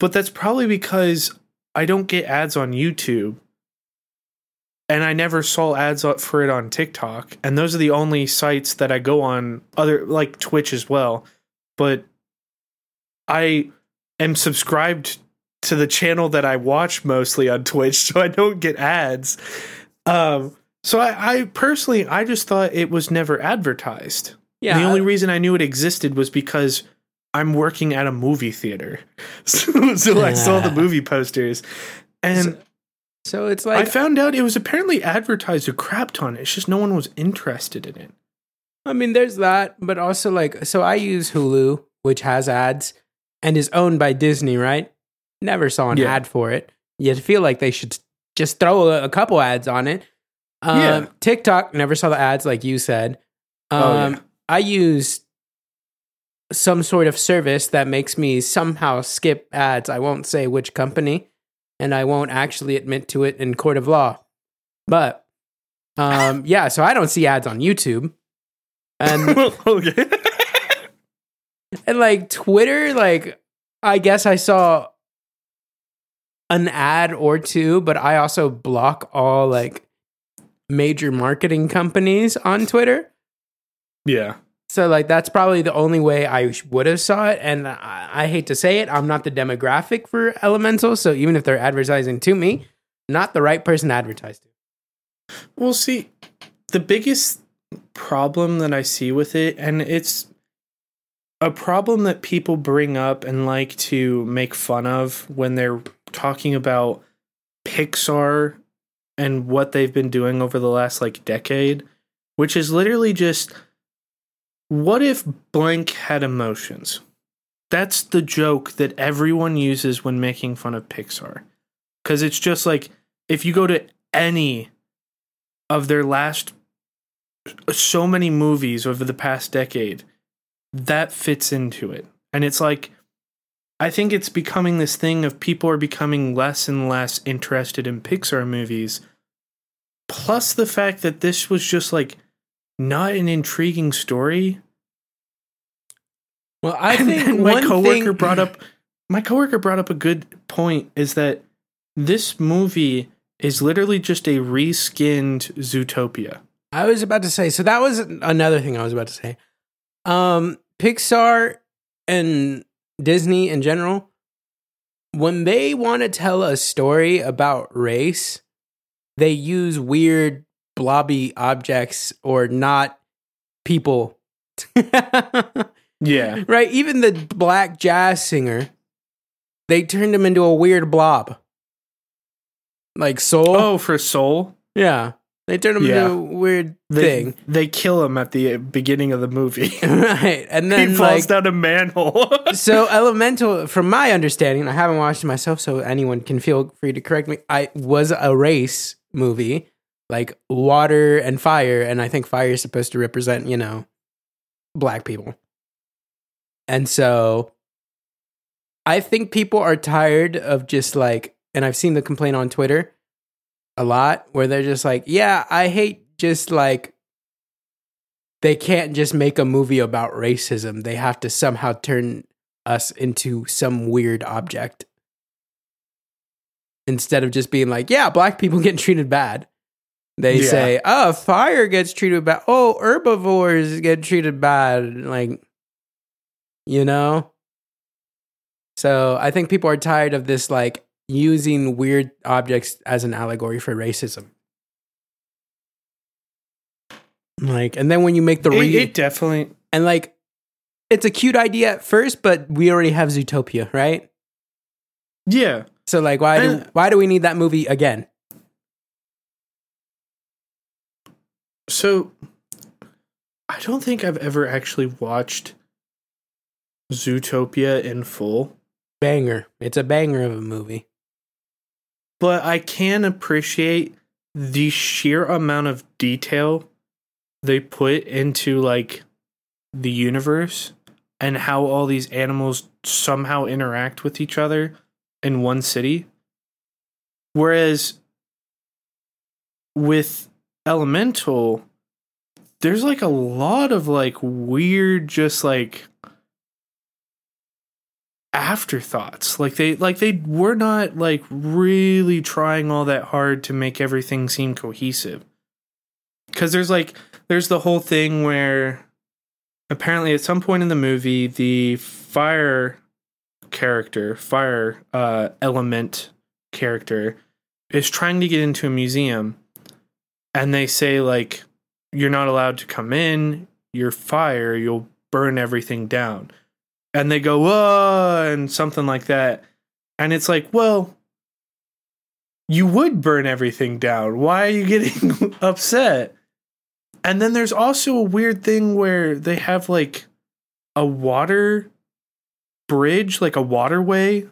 but that's probably because I don't get ads on YouTube, and I never saw ads for it on TikTok, and those are the only sites that I go on. Other like Twitch as well, but I am subscribed to the channel that I watch mostly on Twitch, so I don't get ads. Um, so I, I personally, I just thought it was never advertised. yeah, the only reason I knew it existed was because I'm working at a movie theater, so, so I saw the movie posters, and so it's like I found out it was apparently advertised a crap ton. It's just no one was interested in it. I mean, there's that, but also like, so I use Hulu, which has ads and is owned by Disney, right? Never saw an Yeah. ad for it. You feel like they should just throw a, a couple ads on it. Um, Yeah. TikTok, never saw the ads, like you said. Um, Oh, yeah. I use some sort of service that makes me somehow skip ads. I won't say which company, and I won't actually admit to it in court of law. But um, yeah, so I don't see ads on YouTube. And okay. and like Twitter, like I guess I saw an ad or two, but I also block all like major marketing companies on Twitter. yeah. So like that's probably the only way I would have saw it. And I, I hate to say it, I'm not the demographic for Elemental. So even if they're advertising to me, not the right person to advertise to. Well, see, the biggest problem that I see with it, and it's a problem that people bring up and like to make fun of when they're talking about Pixar and what they've been doing over the last like decade, which is literally just what if blank had emotions? That's the joke that everyone uses when making fun of Pixar. Because it's just like if you go to any of their last so many movies over the past decade that fits into it and it's like i think it's becoming this thing of people are becoming less and less interested in pixar movies plus the fact that this was just like not an intriguing story Well, I and think my coworker thing, brought up my coworker brought up a good point is that this movie is literally just a reskinned zootopia I was about to say. So that was another thing I was about to say. Um, Pixar and Disney in general, when they want to tell a story about race, they use weird blobby objects or not people. yeah right? Even the black jazz singer, they turned him into a weird blob. Like soul. oh for soul Yeah. They turn him Yeah. into a weird they, thing. They kill him at the beginning of the movie. right. And then he falls like down a manhole. so elemental from my understanding, I haven't watched it myself, so anyone can feel free to correct me. I was a race movie, like water and fire, and I think fire is supposed to represent, you know, black people. And so I think people are tired of just like and I've seen the complaint on Twitter a lot where they're just like, yeah, I hate just like they can't just make a movie about racism. They have to somehow turn us into some weird object instead of just being like, yeah, black people get treated bad. They Yeah. say, oh, fire gets treated bad. Oh, herbivores get treated bad. Like, you know? So I think people are tired of this like using weird objects as an allegory for racism. Like, and then when you make the It, re- it definitely. and like, it's a cute idea at first, but we already have Zootopia, right? Yeah. So like, why do why do we need that movie again? So, I don't think I've ever actually watched Zootopia in full, Banger! It's a banger of a movie. But I can appreciate the sheer amount of detail they put into like the universe and how all these animals somehow interact with each other in one city. Whereas with Elemental, there's like a lot of like weird, just like afterthoughts. Like they like they were not like really trying all that hard to make everything seem cohesive. Cause there's like there's the whole thing where apparently at some point in the movie the fire character, fire uh element character is trying to get into a museum and they say like you're not allowed to come in, you're fire, you'll burn everything down. And they go, "Whoa," and something like that. And it's like, well, you would burn everything down. Why are you getting upset? And then there's also a weird thing where they have like a water bridge, like a waterway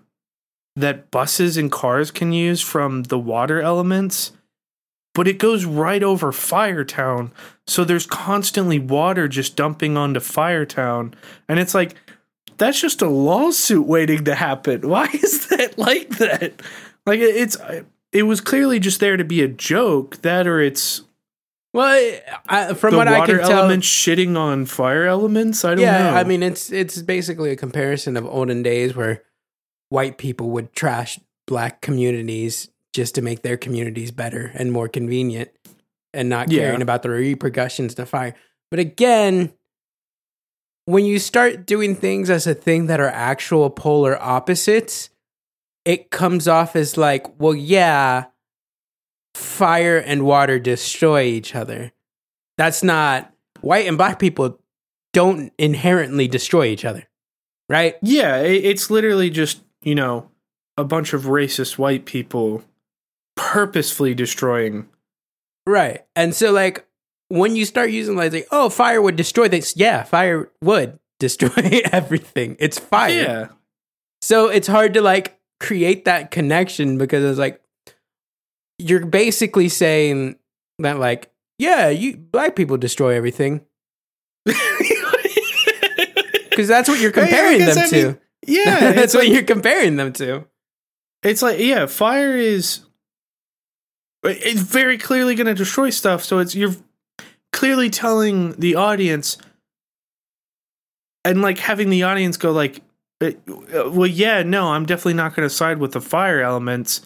that buses and cars can use from the water elements, but it goes right over Firetown. So there's constantly water just dumping onto Firetown. And it's like, that's just a lawsuit waiting to happen. Why is that like that? Like it's it was clearly just there to be a joke. That or it's Well, I, from the what I can tell, elements shitting on fire elements. I don't yeah, know. I mean it's it's basically a comparison of olden days where white people would trash black communities just to make their communities better and more convenient and not Yeah. caring about the repercussions to fire. But again, when you start doing things as a thing that are actual polar opposites, it comes off as like, well, yeah, fire and water destroy each other. That's not white and black people don't inherently destroy each other, right? yeah, it's literally just you know a bunch of racist white people purposefully destroying. Right. And so like when you start using like, like oh, fire would destroy this. Yeah, fire would destroy everything. It's fire. Yeah, So it's hard to like create that connection because it's like you're basically saying that like, yeah, you black people destroy everything. Because that's what you're comparing guess them I to. mean, yeah, that's what like, you're comparing them to. it's like yeah, fire is uh, it's very clearly going to destroy stuff. So it's you're clearly telling the audience and like having the audience go like, uh, well, yeah, no, I'm definitely not going to side with the fire elements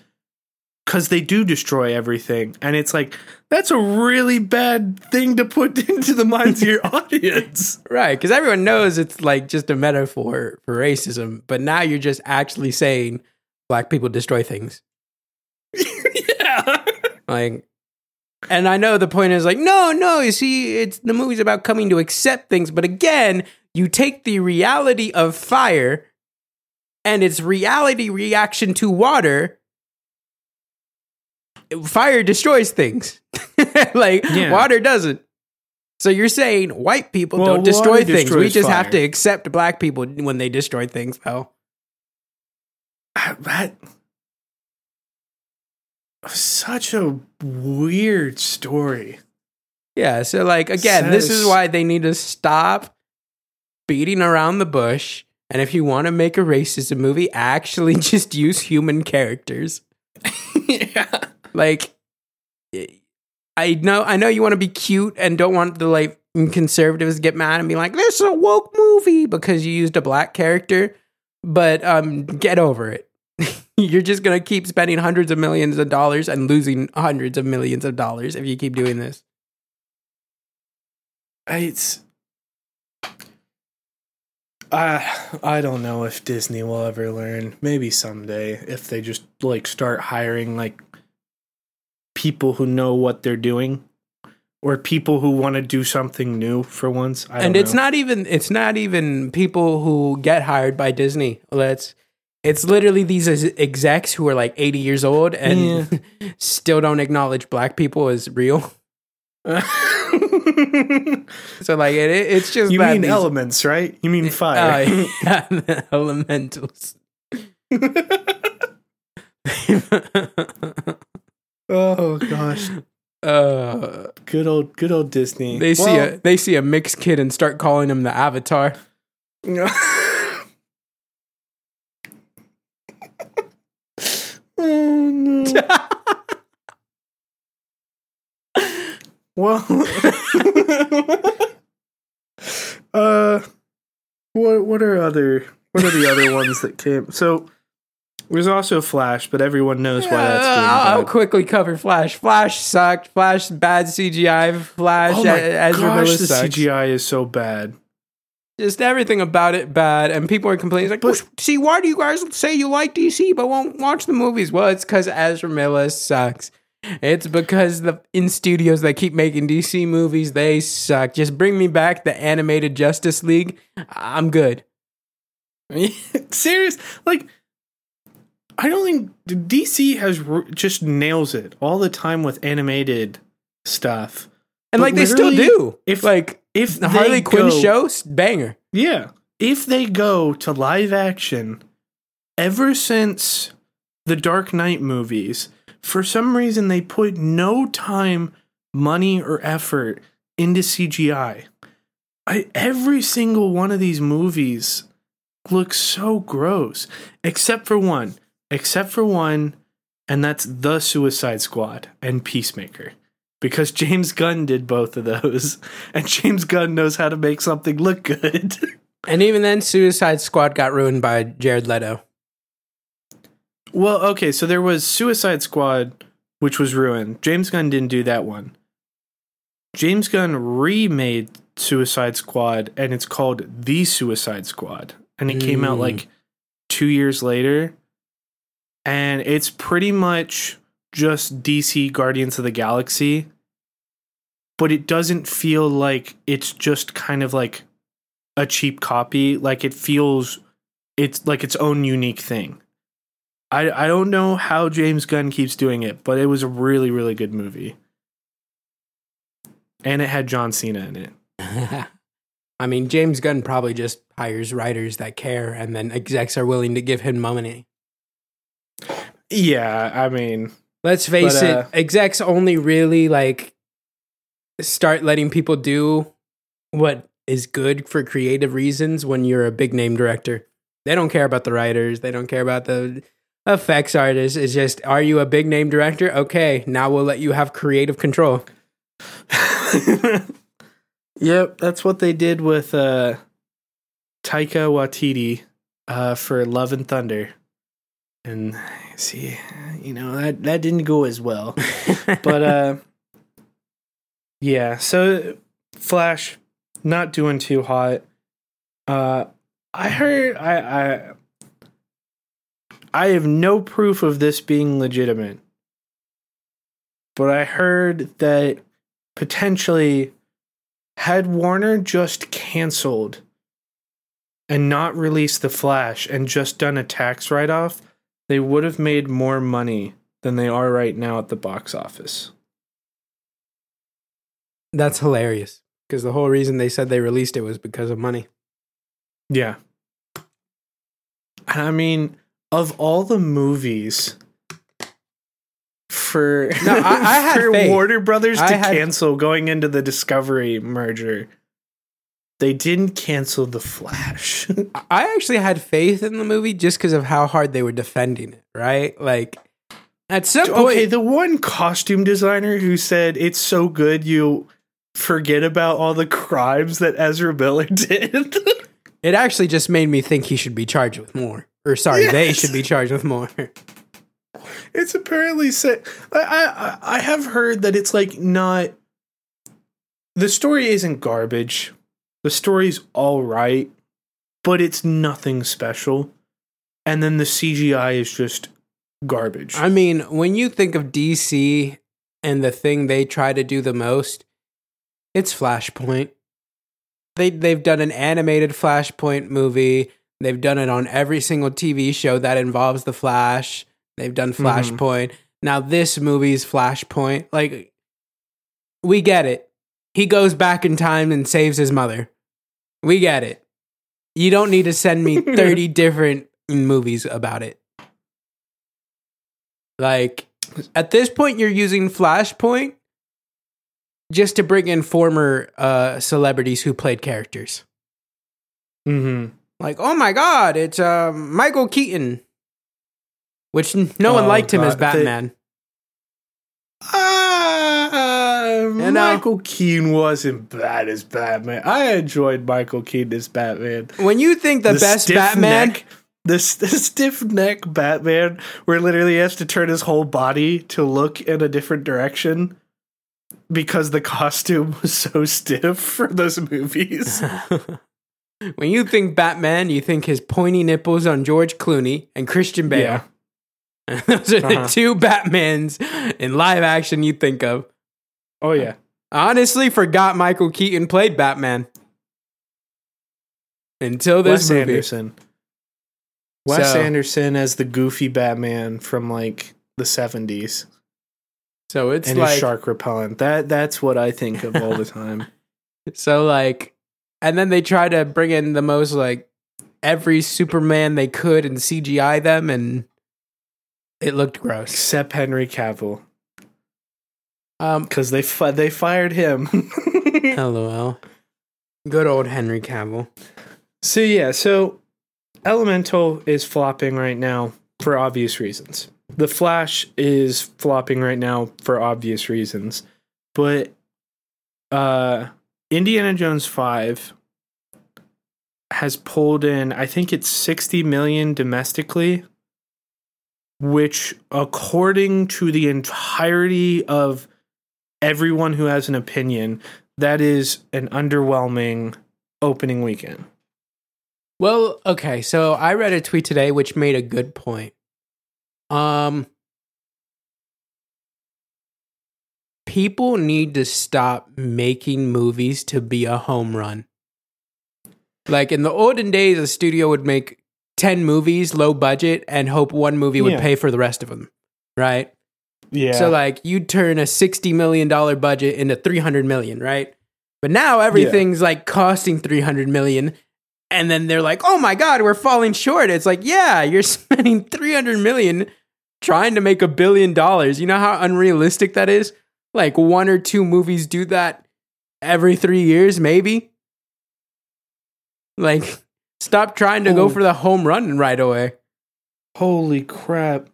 because they do destroy everything, and it's like that's a really bad thing to put into the minds of your audience. Right, because everyone knows it's like just a metaphor for racism, but now you're just actually saying black people destroy things. yeah, Like, and I know the point is like, no, no, you see, it's the movie's about coming to accept things, but again, you take the reality of fire and its reality reaction to water. Fire destroys things, like Yeah. water doesn't. So you're saying white people Well, don't destroy things. We just have to accept black people when they destroy things, though. that such a weird story. Yeah, so like again, this is why they need to stop beating around the bush. And if you want to make a racism movie, actually just use human characters. yeah. Like I know I know you want to be cute and don't want the like conservatives to get mad and be like, this is a woke movie because you used a black character. But um get over it. You're just gonna keep spending hundreds of millions of dollars and losing hundreds of millions of dollars if you keep doing this. It's I I don't know if Disney will ever learn. Maybe someday if they just like start hiring like people who know what they're doing or people who want to do something new for once. I and it's know. not even it's not even people who get hired by Disney. Let's it's literally these execs who are like 80 years old and still don't acknowledge black people as real. So like it, it- it's just you mean these- elements, right? You mean fire. Uh, yeah, the elementals. oh gosh. uh, Good old good old Disney. they see a they see a mixed kid and start calling him the Avatar. Well, uh, what what are other what are the other ones that came? So there's also Flash, but everyone knows why that's Uh, I'll, I'll quickly cover Flash. Flash sucked. Flash bad CGI. Flash Oh my Ezra gosh, Miller the sucks. CGI is so bad. Just everything about it bad, and people are complaining. It's like, "Well, see, why do you guys say you like DC but won't watch the movies? Well, it's because Ezra Miller sucks. It's because the in studios that keep making DC movies they suck. Just bring me back the animated Justice League. I'm good. Serious, like I don't think DC has just nails it all the time with animated stuff. And But like they still do. if- like If the Harley Quinn go- show, banger. Yeah. If they go to live action, ever since the Dark Knight movies, for some reason they put no time, money, or effort into CGI. I, every single one of these movies looks so gross, except for one. Except for one, and that's The Suicide Squad and Peacemaker. Because James Gunn did both of those, and James Gunn knows how to make something look good. And even then, Suicide Squad got ruined by Jared Leto. well, okay, so there was Suicide Squad, which was ruined. James Gunn didn't do that one. James Gunn remade Suicide Squad, and it's called The Suicide Squad. And it came out Mm. like two years later. And it's pretty much just DC Guardians of the Galaxy, but it doesn't feel like it's just kind of like a cheap copy. Like it feels it's like its own unique thing. I I don't know how James Gunn keeps doing it, but it was a really really good movie. And it had John Cena in it. I mean, James Gunn probably just hires writers that care, and then execs are willing to give him money. Yeah, I mean, Let's face But, uh, it, execs only really like start letting people do what is good for creative reasons when you're a big name director. They don't care about the writers, they don't care about the effects artists. It's just, are you a big name director? Okay, now we'll let you have creative control. yep, that's what they did with uh, Taika Waititi uh, for Love and Thunder, and see, you know that that didn't go as well. but uh, yeah, so Flash not doing too hot. Uh, I heard I I I have no proof of this being legitimate, but I heard that potentially had Warner just canceled and not released the Flash and just done a tax write off, they would have made more money than they are right now at the box office. That's hilarious because the whole reason they said they released it was because of money. Yeah. And I mean, of all the movies for, No, I- I had for faith. Warner Brothers to had- cancel going into the Discovery merger, they didn't cancel The Flash. I actually had faith in the movie just because of how hard they were defending it, right? Like, at some point, okay, the one costume designer who said it's so good you forget about all the crimes that Ezra Miller did. it actually just made me think he should be charged with more. Or, sorry, they should be charged with more. it's apparently said. I, I I have heard that it's like not. The story isn't garbage. The story's all right. but it's nothing special. And then the CGI is just garbage. I mean, when you think of DC and the thing they try to do the most, it's Flashpoint. They they've done an animated Flashpoint movie. They've done it on every single TV show that involves the Flash. They've done Mhm. Flashpoint. Now this movie's Flashpoint. Like we get it. He goes back in time and saves his mother. We get it. You don't need to send me 30 different movies about it. Like at this point you're using Flashpoint just to bring in former uh celebrities who played characters. mm-hmm. Like, oh my god, it's uh, Michael Keaton. Which no one Oh, liked him as God, they- Batman. Uh, Michael Keaton wasn't bad as Batman. I enjoyed Michael Keaton as Batman. when you think the, best Batman, neck, the, s- the stiff neck Batman, where literally he has to turn his whole body to look in a different direction because the costume was so stiff for those movies. when you think Batman, you think his pointy nipples on George Clooney and Christian Bale. Yeah. Those are the Uh-huh. two Batmans in live action you think of. Oh yeah, I honestly forgot Michael Keaton played Batman until this Wes movie. Anderson. Wes So- Anderson as the goofy Batman from like the seventies. So it's and like shark repellent. That that's what I think of all the time. So like, and then they try to bring in the most like every Superman they could and CGI them, and it looked gross. Except Henry Cavill, Um, because they fi- they fired him. lol. Good old Henry Cavill. so yeah, so Elemental is flopping right now for obvious reasons. The Flash is flopping right now for obvious reasons, but uh, Indiana Jones Five has pulled in, I think it's sixty million domestically, which, according to the entirety of everyone who has an opinion, that is an underwhelming opening weekend. Well, okay, so I read a tweet today which made a good point. Um, people need to stop making movies to be a home run. Like in the olden days, a studio would make 10 movies, low budget, and hope one movie would Yeah. pay for the rest of them, right? Yeah. So like you turn a 60 million dollar budget into 300 million, right? But now everything's like costing 300 million and then they're like, "Oh my god, we're falling short." It's like, "Yeah, you're spending 300 million trying to make a billion dollars. You know how unrealistic that is? Like one or two movies do that every 3 years maybe." Like stop trying to go Oh. for the home run right away. Holy crap.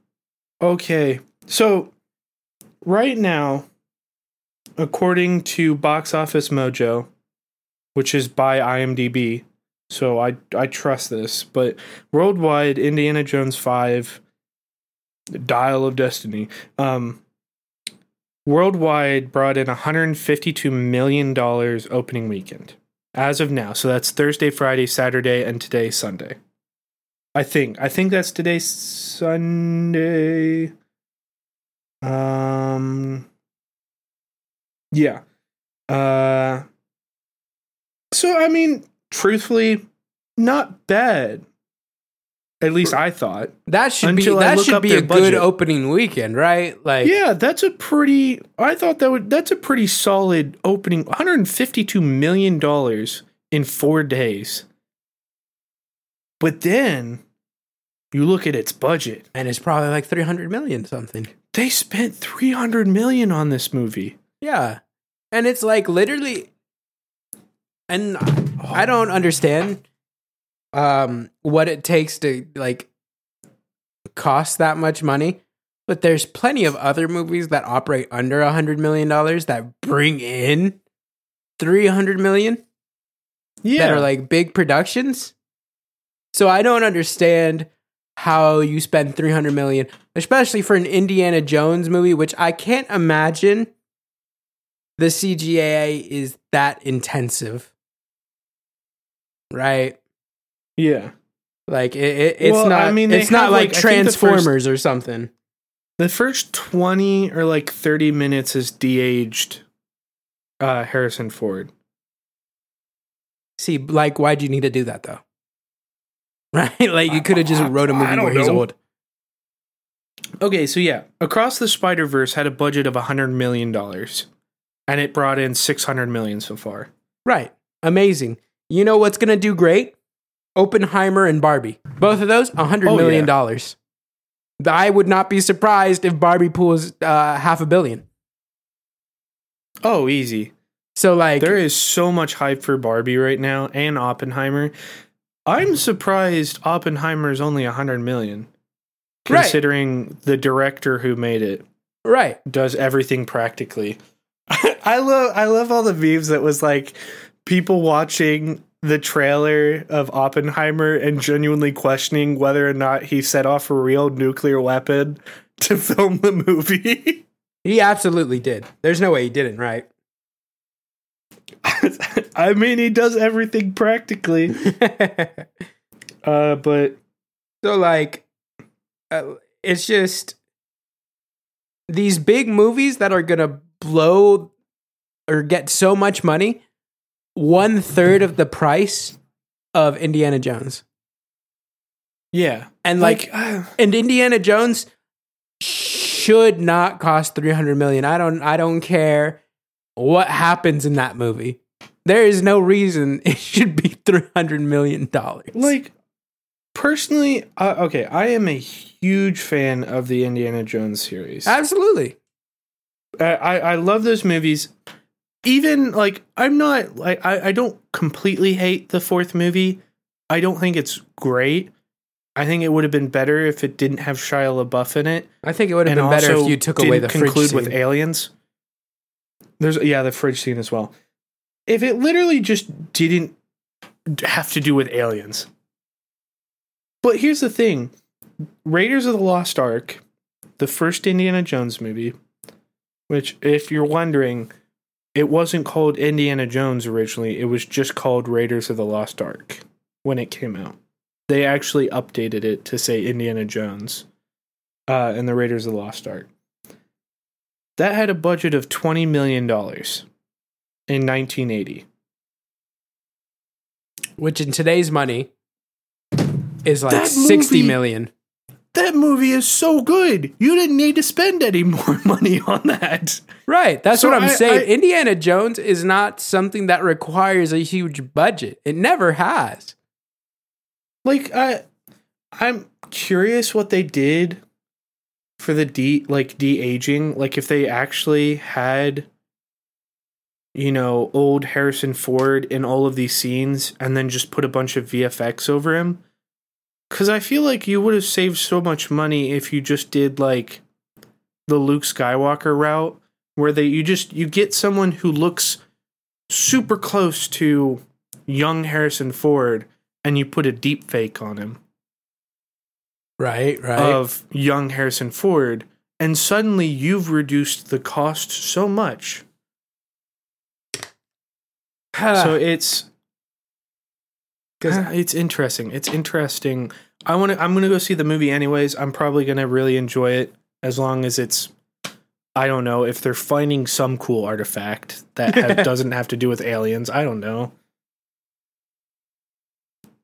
Okay. So, right now, according to Box Office Mojo, which is by IMDb, so I, I trust this, but worldwide, Indiana Jones 5, Dial of Destiny, um, worldwide brought in $152 million opening weekend as of now. So that's Thursday, Friday, Saturday, and today, Sunday. I think. I think that's today Sunday. Um Yeah. Uh So I mean, truthfully, not bad. At least I thought. That should be that should be a good budget. opening weekend, right? Like Yeah, that's a pretty I thought that would that's a pretty solid opening 152 million dollars in 4 days. But then you look at its budget. and it's probably like 300 million something. They spent 300 million on this movie. Yeah. And it's like literally and I don't understand um what it takes to like cost that much money, but there's plenty of other movies that operate under a 100 million dollars that bring in 300 million Yeah. that are like big productions. So I don't understand how you spend 300 million, especially for an Indiana Jones movie, which I can't imagine the CGI is that intensive. Right? Yeah. Like it, it, it's Well, not. I mean, it's not like, like, the first- Transformers or something. The first 20 or like 30 minutes is de-aged uh Harrison Ford. See, like, why'd you need to do that though? Right? Like you could have just wrote a movie where he's know. old. Okay, so yeah, Across the Spider-Verse had a budget of 100 million dollars and it brought in 600 million so far. Right. Amazing. You know what's gonna do great? Oppenheimer and Barbie. Both of those, a hundred Oh, million yeah. dollars. I would not be surprised if Barbie pulls uh, half a billion. Oh, easy. So like, There is so much hype for Barbie right now and Oppenheimer. I'm surprised Oppenheimer's only 100 million Right. considering the director who made it right? does everything practically. I love I love all the memes that was like people watching the trailer of Oppenheimer and genuinely questioning whether or not he set off a real nuclear weapon to film the movie. He absolutely did. There's no way he didn't. Right? I mean, he does everything practically. Uh, but so like, uh, it's just these big movies that are gonna blow or get so much money. One third of the price of Indiana Jones. yeah, And like, uh, and Indiana Jones should not cost 300 million. I don't I don't care what happens in that movie. There is no reason it should be 300 million dollars. like personally, uh, okay, I am a huge fan of the Indiana Jones series. absolutely. I, I I love those movies. Even like I'm not like I, I don't completely hate the fourth movie. I don't think it's great. I think it would have been better if it didn't have Shia LaBeouf in it. I think it would have and been better if you took away the conclude scene. with aliens. There's yeah, the fridge scene as well. If it literally just didn't have to do with aliens. But here's the thing. Raiders of the Lost Ark, the first Indiana Jones movie, which if you're wondering, it wasn't called Indiana Jones originally. It was just called Raiders of the Lost Ark when it came out. They actually updated it to say Indiana Jones uh, and the Raiders of the Lost Ark. That had a budget of $20 million in 1980. which in today's money is like That 60 movie- million. That movie is so good. You didn't need to spend any more money on that. Right. That's So what I'm I- saying. I- Indiana Jones is not something that requires a huge budget. It never has. Like I I'm curious what they did for the de like de-aging, like if they actually had you know, old Harrison Ford in all of these scenes and then just put a bunch of VFX over him. Cuz I feel like you would have saved so much money if you just did like the Luke Skywalker route where they you just you get someone who looks super close to young Harrison Ford and you put a deep fake on him Right, right. of young Harrison Ford, and suddenly you've reduced the cost so much. So it's Because it's interesting. It's interesting. I want to. I'm going to go see the movie anyways. I'm probably going to really enjoy it as long as it's. I don't know if they're finding some cool artifact that ha- doesn't have to do with aliens. I don't know.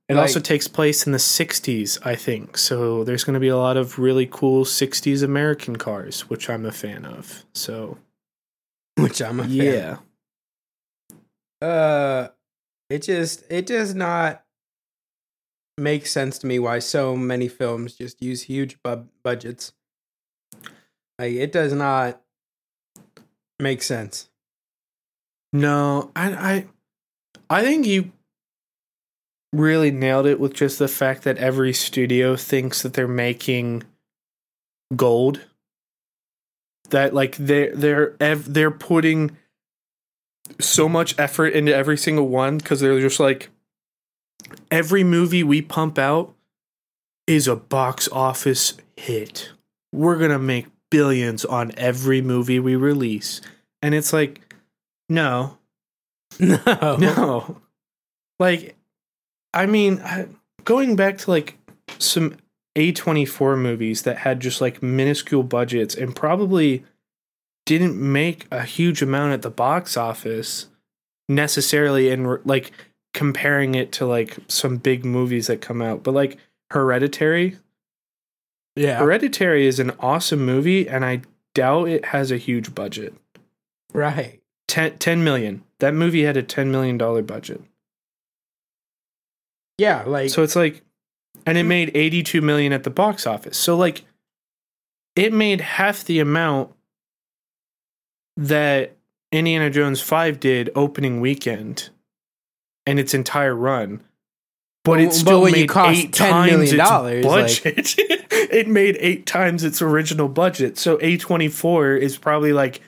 It Like- also takes place in the 60s, I think. So there's going to be a lot of really cool 60s American cars, which I'm a fan of. So, which I'm a fan. yeah. Uh, it just it does not make sense to me why so many films just use huge bu- budgets. Like it does not make sense. No, I I I think you really nailed it with just the fact that every studio thinks that they're making gold. That like they they're they're putting so much effort into every single one cuz they're just like every movie we pump out is a box office hit. We're going to make billions on every movie we release. And it's like no, No, no. Like, I mean, going back to like some A24 movies that had just like minuscule budgets and probably didn't make a huge amount at the box office necessarily and like comparing it to like some big movies that come out but like hereditary Yeah. hereditary is an awesome movie and i doubt it has a huge budget Right. 10, 10 million that movie had a 10 million dollar budget Yeah. Like, so it's like and it hmm. made 82 million at the box office so like it made half the amount that indiana jones 5 did opening weekend and its entire run but But- it but still you made cost eight $10 times million its dollars, like- budget. it made eight times its original budget. So A24 is probably like,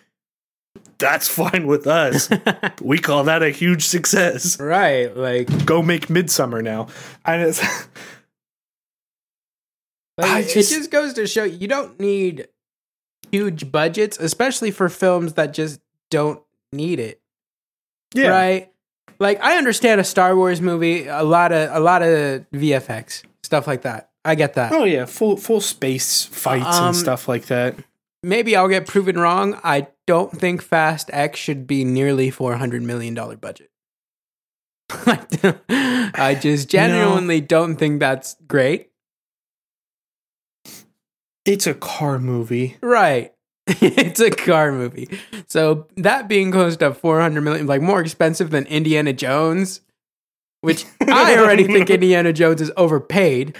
that's fine with us. we call that a huge success. right. Like, Go make Midsummer now. And it's Like, I it just- just goes to show you don't need huge budgets, especially for films that just don't need it. yeah, Right? Like I understand a Star Wars movie, a lot of a lot of VFX stuff like that. I get that. Oh yeah, full full space fights Um, and stuff like that. Maybe I'll get proven wrong. I don't think Fast X should be nearly four hundred million dollar budget. I just genuinely don't think that's great. It's a car movie. Right. it's a car movie. So that being close to 400 million, like more expensive than Indiana Jones, which I already think Indiana Jones is overpaid.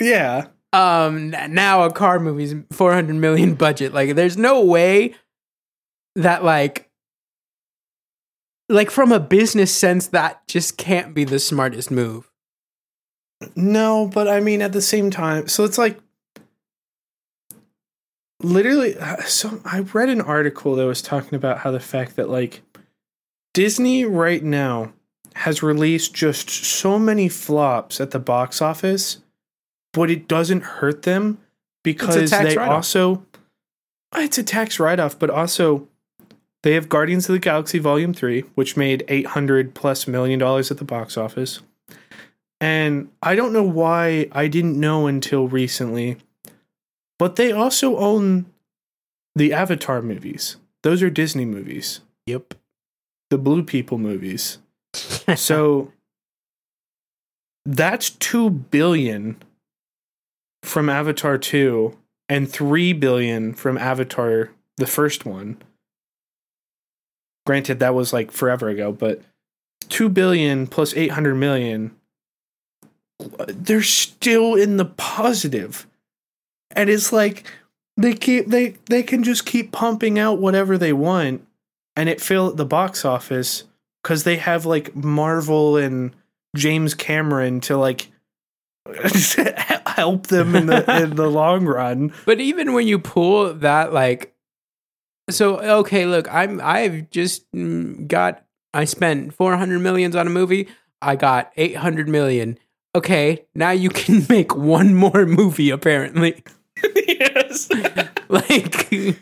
Yeah. Um, now a car movie's 400 million budget. Like, there's no way that, like, like from a business sense, that just can't be the smartest move. No, but I mean at the same time, so it's like literally uh, so I read an article that was talking about how the fact that like Disney right now has released just so many flops at the box office, but it doesn't hurt them because they write-off. also it's a tax write-off, but also they have Guardians of the Galaxy Volume 3, which made 800 plus million dollars at the box office. And I don't know why I didn't know until recently, but they also own the Avatar movies. Those are Disney movies, Yep. the Blue People movies. so that's 2 billion from Avatar 2 and 3 billion from Avatar the first one. Granted that was like forever ago, but 2 billion plus 800 million they're still in the positive. And it's like they keep they they can just keep pumping out whatever they want and it fill the box office cuz they have like Marvel and James Cameron to like help them in the in the long run. But even when you pull that, like, so okay, look, I'm I've just mm, got I spent four hundred millions on a movie. I got eight hundred million. Okay, now you can make one more movie. Apparently, yes. like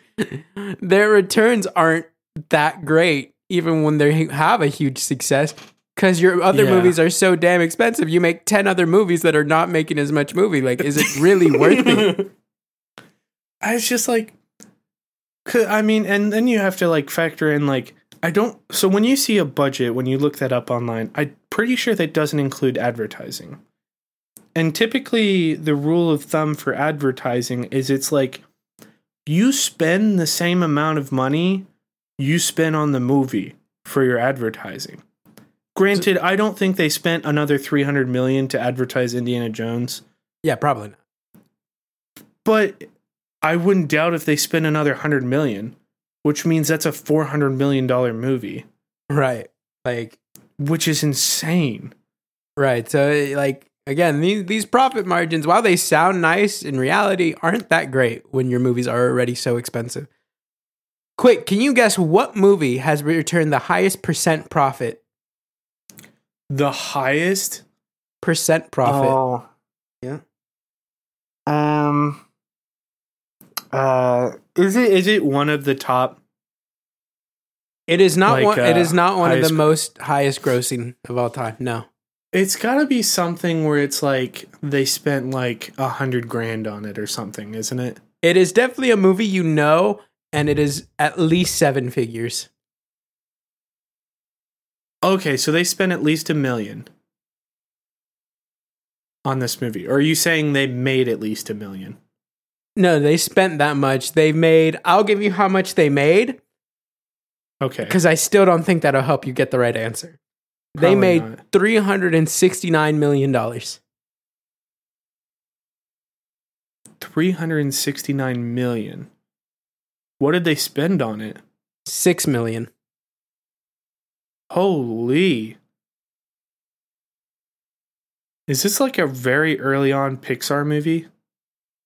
their returns aren't that great, even when they have a huge success. Because your other Yeah. movies are so damn expensive, you make ten other movies that are not making as much movie. Like, is it really worth it? I was just like, I mean, and then you have to like factor in like, I don't. So when you see a budget, when you look that up online, I'm pretty sure that doesn't include advertising. And typically, the rule of thumb for advertising is it's like you spend the same amount of money you spend on the movie for your advertising. Granted, I don't think they spent another 300 million to advertise Indiana Jones Yeah, probably not. but I wouldn't doubt if they spend another hundred million, which means that's a four hundred million dollar movie, Right. Like, which is insane. right. So, like, again, these, these profit margins, while they sound nice, in reality, aren't that great when your movies are already so expensive. Quick, can you guess what movie has returned the highest percent profit? The highest Percent profit. Oh, Yeah. Um. Uh, is it is it one of the top? It is not Like, one. it uh, is not one of the most highest grossing of all time. No. It's got to be something where it's like they spent like a hundred grand on it or something, isn't it? It is definitely a movie you know, and it is at least seven figures. Okay, so they spent at least a million on this movie. Or are you saying they made at least a million? No, they spent that much. They made. I'll give you how much they made Okay. because I still don't think that'll help you get the right answer. They made not. three hundred and sixty nine million dollars. 369 million. What did they spend on it? Six million. Holy. Is this like a very early on Pixar movie?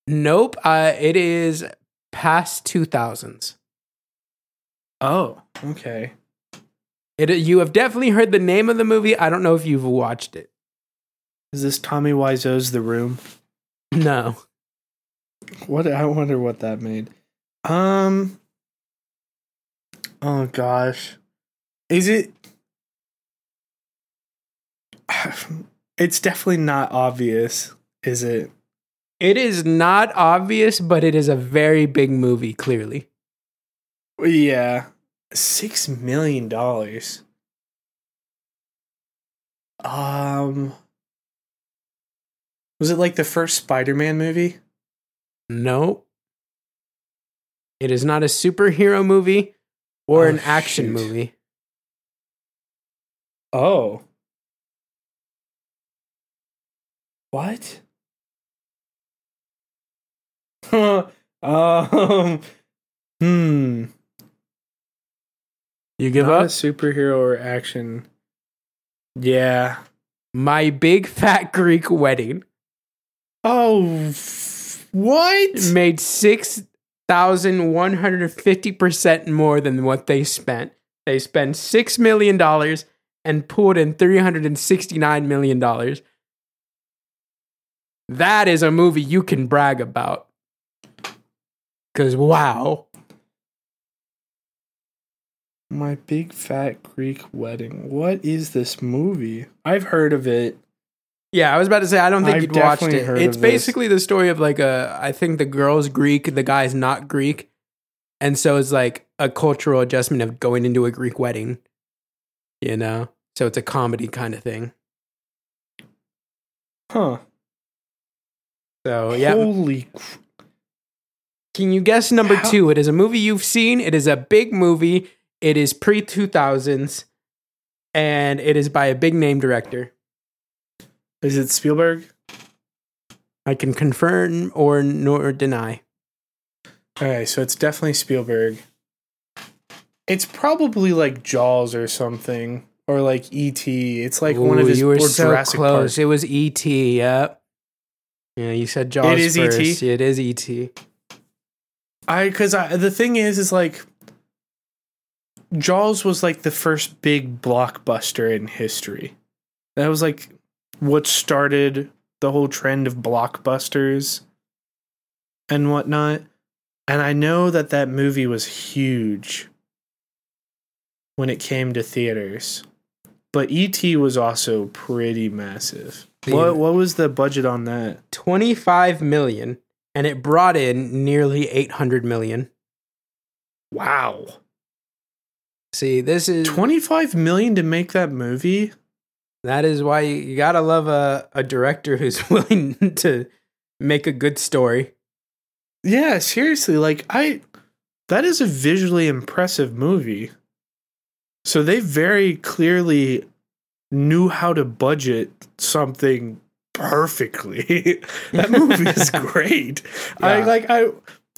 Nope. Uh, it is past two thousands. Oh, okay. It. You have definitely heard the name of the movie. I don't know if you've watched it. Is this Tommy Wiseau's The Room? No. What I wonder what that made. Um Oh gosh. Is it It's definitely not obvious, is it? It is not obvious, but it is a very big movie. Clearly. Yeah. 6 million dollars. Um Was it like the first Spider-Man movie? No. It is not a superhero movie or Oh, an action shoot. movie. Oh. What? Um. Hmm. You give Not up? a superhero or action. Yeah. My Big Fat Greek Wedding Oh. What? made 6,150% more than what they spent. They spent $6 million and pulled in $369 million. That is a movie you can brag about. Because, wow. My big fat Greek wedding. What is this movie? I've heard of it. Yeah, I was about to say I don't think I've you'd watched it. It's of this. basically the story of like a I think the girl's Greek, the guy's not Greek. And so it's like a cultural adjustment of going into a Greek wedding. You know? So it's a comedy kind of thing. Huh. So yeah. Holy. cr- Can you guess number How- two? It is a movie you've seen. It is a big movie. It is pre two thousands, and it is by a big name director. Is it Spielberg? I can confirm or nor deny. Okay, so it's definitely Spielberg. It's probably like Jaws or something, or like E.T. It's like one of his You were or so Jurassic close. Park. It was E.T. Yep. Yeah, you said Jaws is E first. E.T.? It is E.T. I because I the thing is is like Jaws was like the first big blockbuster in history. That was like what started the whole trend of blockbusters and whatnot. And I know that that movie was huge when it came to theaters. But E.T. was also pretty massive. Yeah. What what was the budget on that? 25 million, and it brought in nearly 800 million. Wow. See, this is 25 million to make that movie? that is why you, gotta love a, a director who's willing to make a good story. Yeah, seriously, like I that is a visually impressive movie. So they very clearly knew how to budget something perfectly. that movie is great. I like I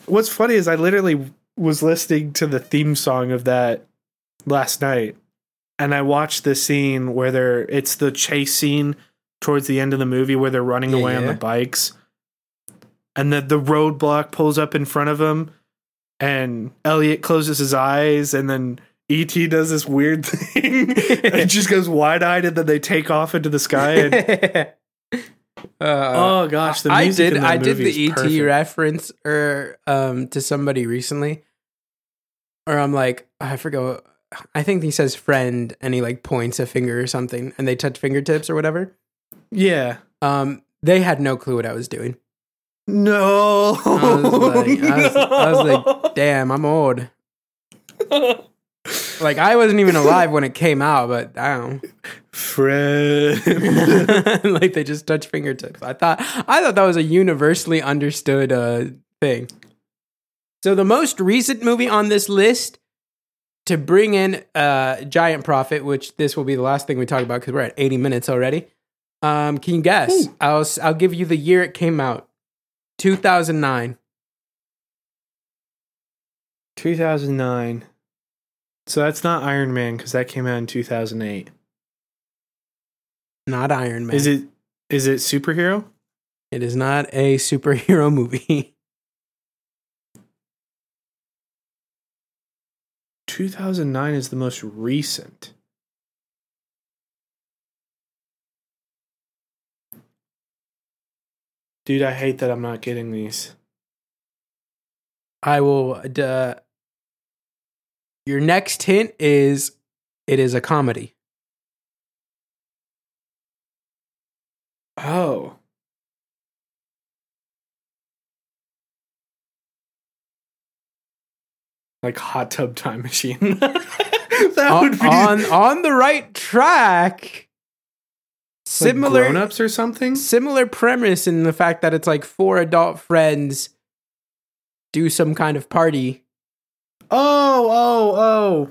what's funny is I literally was listening to the theme song of that last night and I watched the scene where they're it's the chase scene towards the end of the movie where they're running Yeah, away on the bikes and then the roadblock pulls up in front of him and Elliot closes his eyes and then ET does this weird thing and it just goes wide-eyed and then they take off into the sky and Uh, oh gosh the I did I did the ET perfect. reference or um to somebody recently. Or I'm like, I forgot I think he says friend and he like points a finger or something and they touch fingertips or whatever. Yeah. Um, they had no clue what I was doing. No. I was like, I was, I was like damn, I'm old. Like I wasn't even alive when it came out, but damn. friend. like they just touch fingertips. I thought I thought that was a universally understood uh, thing. So the most recent movie on this list to bring in uh, giant profit, which this will be the last thing we talk about because we're at eighty minutes already. Um, can you guess? Ooh. I'll I'll give you the year it came out, two thousand nine. 2009. So that's not Iron Man because that came out in 2008. Not Iron Man. Is it? Is it superhero? It is not a superhero movie. 2009 is the most recent. Dude, I hate that I'm not getting these. I will. Uh, your next hint is it is a comedy. Oh. Like hot tub time machine. that on, would be on on the right track. Similar grown ups or something. similar premise in the fact that it's like four adult friends do some kind of party. Oh, oh,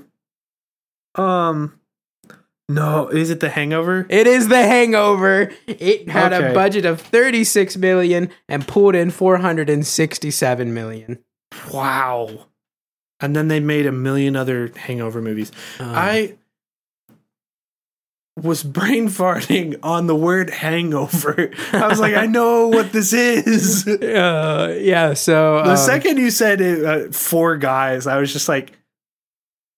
oh. Um, no, is it the Hangover? It is The Hangover. It had a budget of 36 million and pulled in 467 million. Wow. And then they made a million other Hangover movies. Um, I was brain farting on the word hangover. I was like, I know what this is. Uh, yeah, so um, second you said it, uh, four guys, I was just like,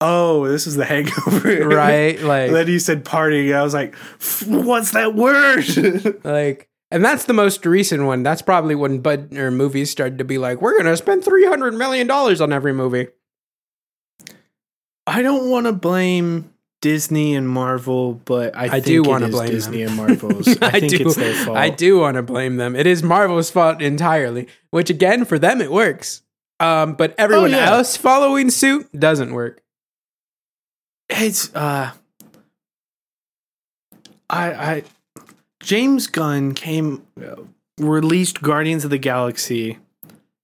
oh, this is the hangover. right like then you said party. I was like, what's that word? like and that's the most recent one. That's probably when bud or movies started to be like, we're gonna spend three hundred million dollars on every movie. I don't want to blame Disney and Marvel, but I, I think do wanna blame Disney them. and Marvel's. I, think do. it's their fault. I do want to blame them. It is Marvel's fault entirely. Which again, for them, it works. Um, but everyone yeah. else following suit doesn't work. It's uh, I I James Gunn came uh, released Guardians of the Galaxy,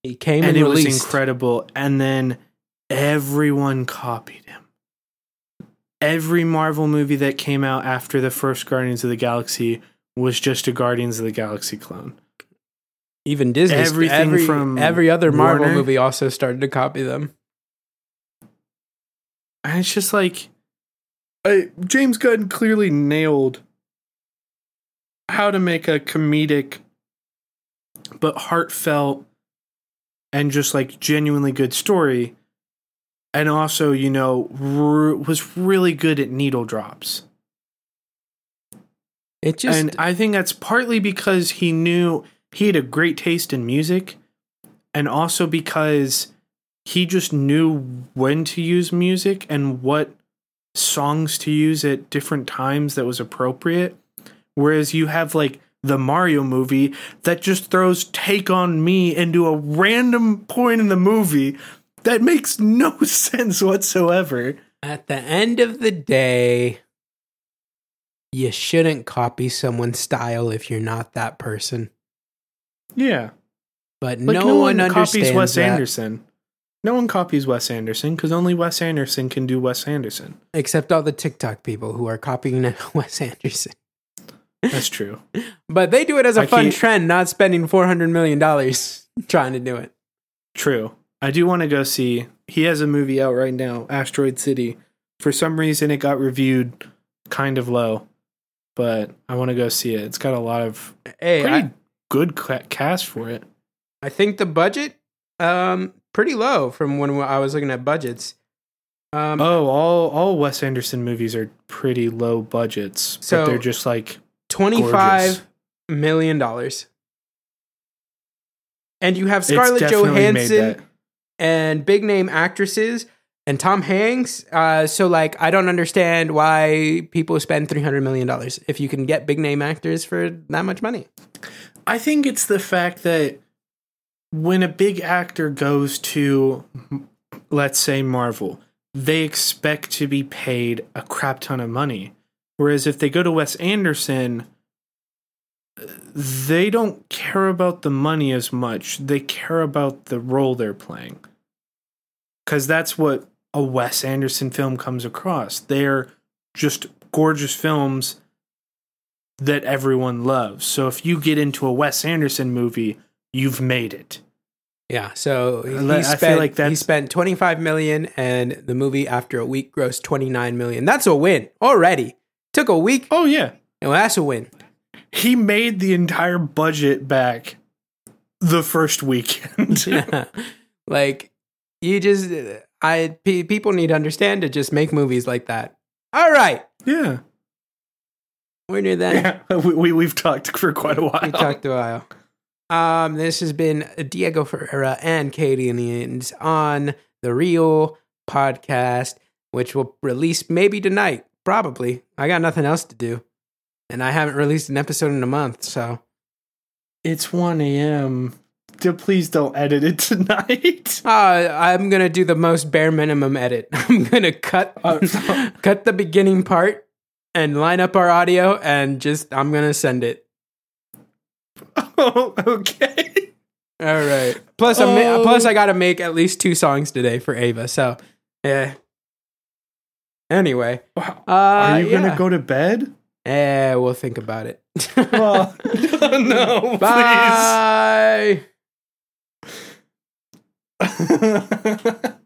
He came and and, it was incredible, and then everyone copied. Every Marvel movie that came out after the first Guardians of the Galaxy was just a Guardians of the Galaxy clone. Even Disney, everything every, from every other Marvel Warner. movie also started to copy them. And it's just like I, James Gunn clearly nailed how to make a comedic but heartfelt and just like genuinely good story and also you know r- was really good at needle drops. It just and i think that's partly because he knew he had a great taste in music and also because he just knew when to use music and what songs to use at different times that was appropriate. Whereas you have like the Mario movie that just throws take on me into a random point in the movie that makes no sense whatsoever at the end of the day, you shouldn't copy someone's style if you're not that person. yeah But like no, one, understands copies Wes that, Anderson no one copies Wes Anderson because only Wes Anderson can do Wes Anderson except all the TikTok people who are copying Wes Anderson. that's true But they do it as a I fun trend, not spending four hundred million dollars trying to do it. True. I do want to go see. He has a movie out right now, Asteroid City. For some reason, it got reviewed kind of low, but I want to go see it. It's got a lot of Hey, pretty I, good cast for it. I think the budget um pretty low from when I was looking at budgets. Um, Oh, all all Wes Anderson movies are pretty low budgets, So- but they're just like twenty-five million dollars, and you have Scarlett Johansson. And big name actresses and Tom Hanks. Uh, so like, I don't understand why people spend three hundred million dollars if you can get big name actors for that much money. I think it's the fact that when a big actor goes to, let's say, Marvel, they expect to be paid a crap ton of money. Whereas if they go to Wes Anderson, they don't care about the money as much. They care about the role they're playing. Because that's what a Wes Anderson film comes across. They're just gorgeous films that everyone loves. So if you get into a Wes Anderson movie, you've made it. Yeah, so he I spent, feel like he spent 25 million and the movie after a week grossed 29 million. That's a win already. Took a week. Oh yeah. Well, that's a win. He made the entire budget back the first weekend. Yeah. like you just I people need to understand to just make movies like that. All right. yeah. We're near that. Yeah. We, we we've talked for quite a while. We talked a while. Um, this has been Diego Ferreira and Katie and on the Reel Podcast, which will release maybe tonight. Probably. I got nothing else to do, and I haven't released an episode in a month. So It's 1 a.m. Please don't edit it tonight. uh, I'm gonna do the most bare minimum edit. I'm gonna cut Uh, cut the beginning part and line up our audio, and just I'm gonna send it. oh, okay. All right. Plus, ma- Oh. plus I got to make at least two songs today for Ava. So, yeah. Anyway, Wow. uh, Are you yeah. gonna go to bed? Eh, we'll think about it. Oh, no, Bye. please.